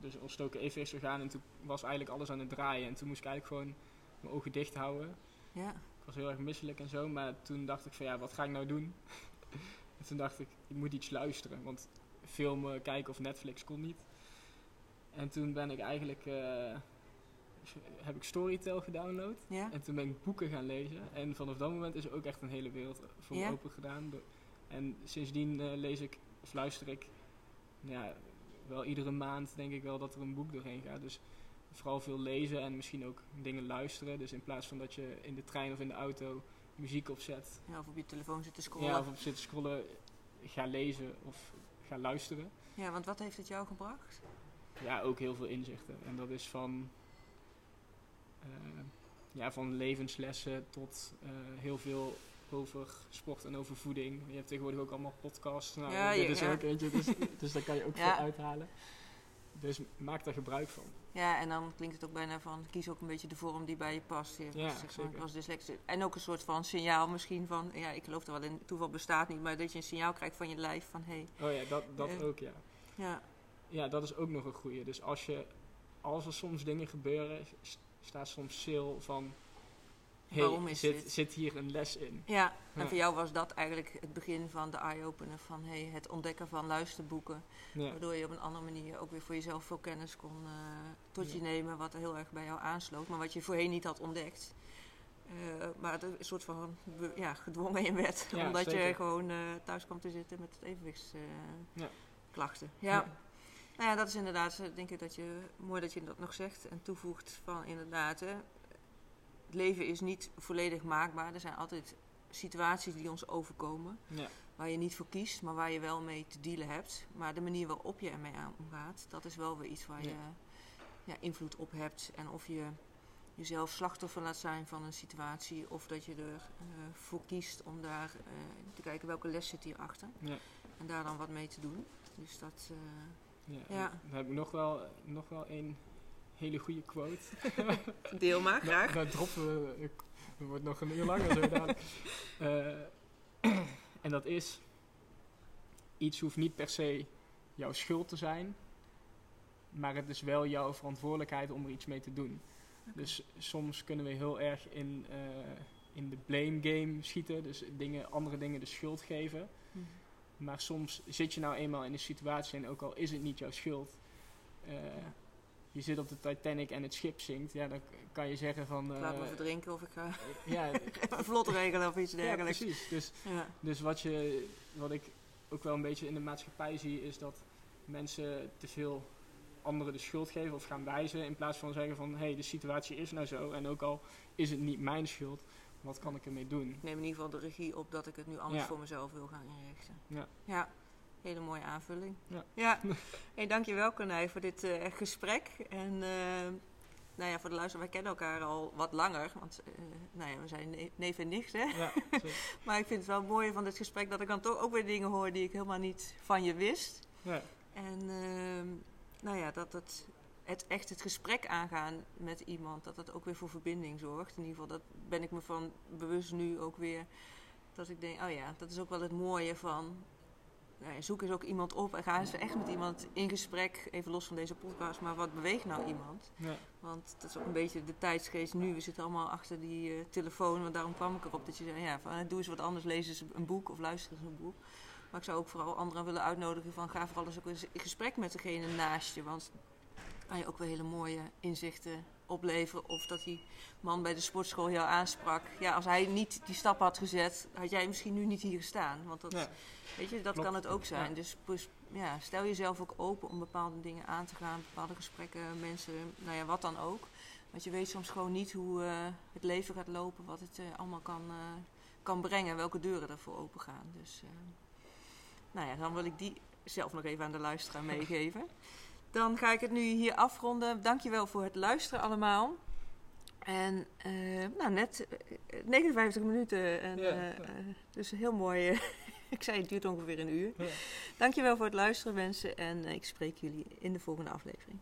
dus ontstoken evenwichtsorgaan en toen was eigenlijk alles aan het draaien. En toen moest ik eigenlijk gewoon mijn ogen dicht houden. Ja. Ik was heel erg misselijk en zo, maar toen dacht ik van ja, wat ga ik nou doen? en toen dacht ik, ik moet iets luisteren, want filmen, kijken of Netflix kon niet. En toen ben ik eigenlijk, eh, heb ik Storytel gedownload. Ja. En toen ben ik boeken gaan lezen. En vanaf dat moment is er ook echt een hele wereld voor me Ja? open gedaan. En sindsdien eh, lees ik, of luister ik, ja, wel iedere maand denk ik wel dat er een boek doorheen gaat. Dus vooral veel lezen en misschien ook dingen luisteren. Dus in plaats van dat je in de trein of in de auto muziek opzet. ja. Of op je telefoon zitten scrollen. Ja, Ja, of op zitten scrollen, ga lezen of ga luisteren. want wat heeft het jou gebracht? Ja, ook heel veel inzichten. En dat is van, eh, ja, van levenslessen tot eh, heel veel over sport en over voeding. Je hebt tegenwoordig ook allemaal podcasts. Nou, Ja, dit je- is ja. ook eentje, dus, dus daar kan je ook Ja. veel uithalen. Dus maak daar gebruik van. Ja, en dan klinkt het ook bijna van, kies ook een beetje de vorm die bij je past. Je Ja, ik was dyslexisch. En ook een soort van signaal misschien van, ja, ik geloof er wel in, toeval bestaat niet, maar dat je een signaal krijgt van je lijf van, hé, hey, Oh ja, dat, dat ook, ja. ja, Ja, dat is ook nog een goeie. Dus als, je, als er soms dingen gebeuren, staat soms stil van... Hey, Waarom is zit, dit? zit hier een les in? Ja, en Ja. voor jou was dat eigenlijk het begin van de eye-opener van hey, het ontdekken van luisterboeken. Ja, Waardoor je op een andere manier ook weer voor jezelf veel kennis kon eh, tot je Ja. nemen, wat er heel erg bij jou aansloot, maar wat je voorheen niet had ontdekt. Eh, maar het een soort van ja, gedwongen in werd, omdat je gewoon eh, thuis kwam te zitten met evenwichtsklachten. Ja. klachten. ja. Ja. Nou ja, dat is inderdaad, denk ik dat je, mooi dat je dat nog zegt en toevoegt van inderdaad, hè, het leven is niet volledig maakbaar. Er zijn altijd situaties die ons overkomen, ja, waar je niet voor kiest, maar waar je wel mee te dealen hebt. Maar de manier waarop je ermee omgaat, dat is wel weer iets waar Ja. je ja, invloed op hebt. En of je jezelf slachtoffer laat zijn van een situatie, of dat je ervoor voor kiest om daar eh, te kijken welke les zit hierachter. ja. En daar dan wat mee te doen. Dus dat, eh, Ja, Ja. Dan heb ik nog wel, nog wel een hele goede quote. deel maar, Nou, nou droppen we, wordt nog een uur langer zo dadelijk. Eh, en dat is, iets hoeft niet per se jouw schuld te zijn, maar het is wel jouw verantwoordelijkheid om er iets mee te doen. Dus soms kunnen we heel erg in, eh, in de blame game schieten, dus dingen, andere dingen de schuld geven. Mhm. Maar soms zit je nou eenmaal in een situatie en ook al is het niet jouw schuld. eh, je zit op de Titanic en het schip zinkt. Ja, dan kan je zeggen van... Ik laat me eh, verdrinken of ik ga ja, vlot regelen of iets ja, dergelijks. precies. Dus, Ja, dus wat, je, wat ik ook wel een beetje in de maatschappij zie... is dat mensen te veel anderen de schuld geven of gaan wijzen... in plaats van zeggen van... hé, hey, de situatie is nou zo. En ook al is het niet mijn schuld... wat kan ik ermee doen? Ik neem in ieder geval de regie op dat ik het nu anders Ja. voor mezelf wil gaan inrichten. Ja. Ja, hele mooie aanvulling. Ja. ja. Hey, dankjewel Cornij voor dit eh, gesprek. En eh, nou ja, voor de luisteraar, wij kennen elkaar al wat langer. Want eh, nou ja, we zijn ne- neef en nicht, hè. Ja. Maar ik vind het wel mooi van dit gesprek dat ik dan toch ook weer dingen hoor die ik helemaal niet van je wist. ja, En ehm, nou ja, dat het, het echt het gesprek aangaan met iemand, dat het ook weer voor verbinding zorgt. In ieder geval, dat ben ik me van bewust nu ook weer. Dat ik denk, oh ja, dat is ook wel het mooie van. Nou ja, zoek eens ook iemand op en ga eens echt met iemand in gesprek. Even los van deze podcast, maar wat beweegt nou iemand? ja, Want dat is ook een beetje de tijdsgeest nu. We zitten allemaal achter die eh, telefoon. Want daarom kwam ik erop dat je zei, ja, van, eh, doe eens wat anders. Lees eens een boek of luister eens een boek. Maar ik zou ook vooral anderen willen uitnodigen van ga vooral eens ook eens in gesprek met degene naast je. Want kan je ook weer hele mooie inzichten opleveren. Of dat die man bij de sportschool jou aansprak. Ja, als hij niet die stap had gezet, had jij misschien nu niet hier gestaan. Want dat, ja. weet je, dat Klopt. kan het ook zijn. Ja. Dus ja, stel jezelf ook open om bepaalde dingen aan te gaan. Bepaalde gesprekken, mensen, nou ja, wat dan ook. Want je weet soms gewoon niet hoe eh, het leven gaat lopen. Wat het eh, allemaal kan, eh, kan brengen. Welke deuren ervoor open gaan. Dus nou ja, dan wil ik die zelf nog even aan de luisteraar meegeven. Dan ga ik het nu hier afronden. Dankjewel voor het luisteren allemaal. En eh, nou, net eh, 59 minuten. En, Ja, eh, ja. eh, dus heel mooi. eh, ik zei het duurt ongeveer een uur. Ja. Dankjewel voor het luisteren mensen. En eh, ik spreek jullie in de volgende aflevering.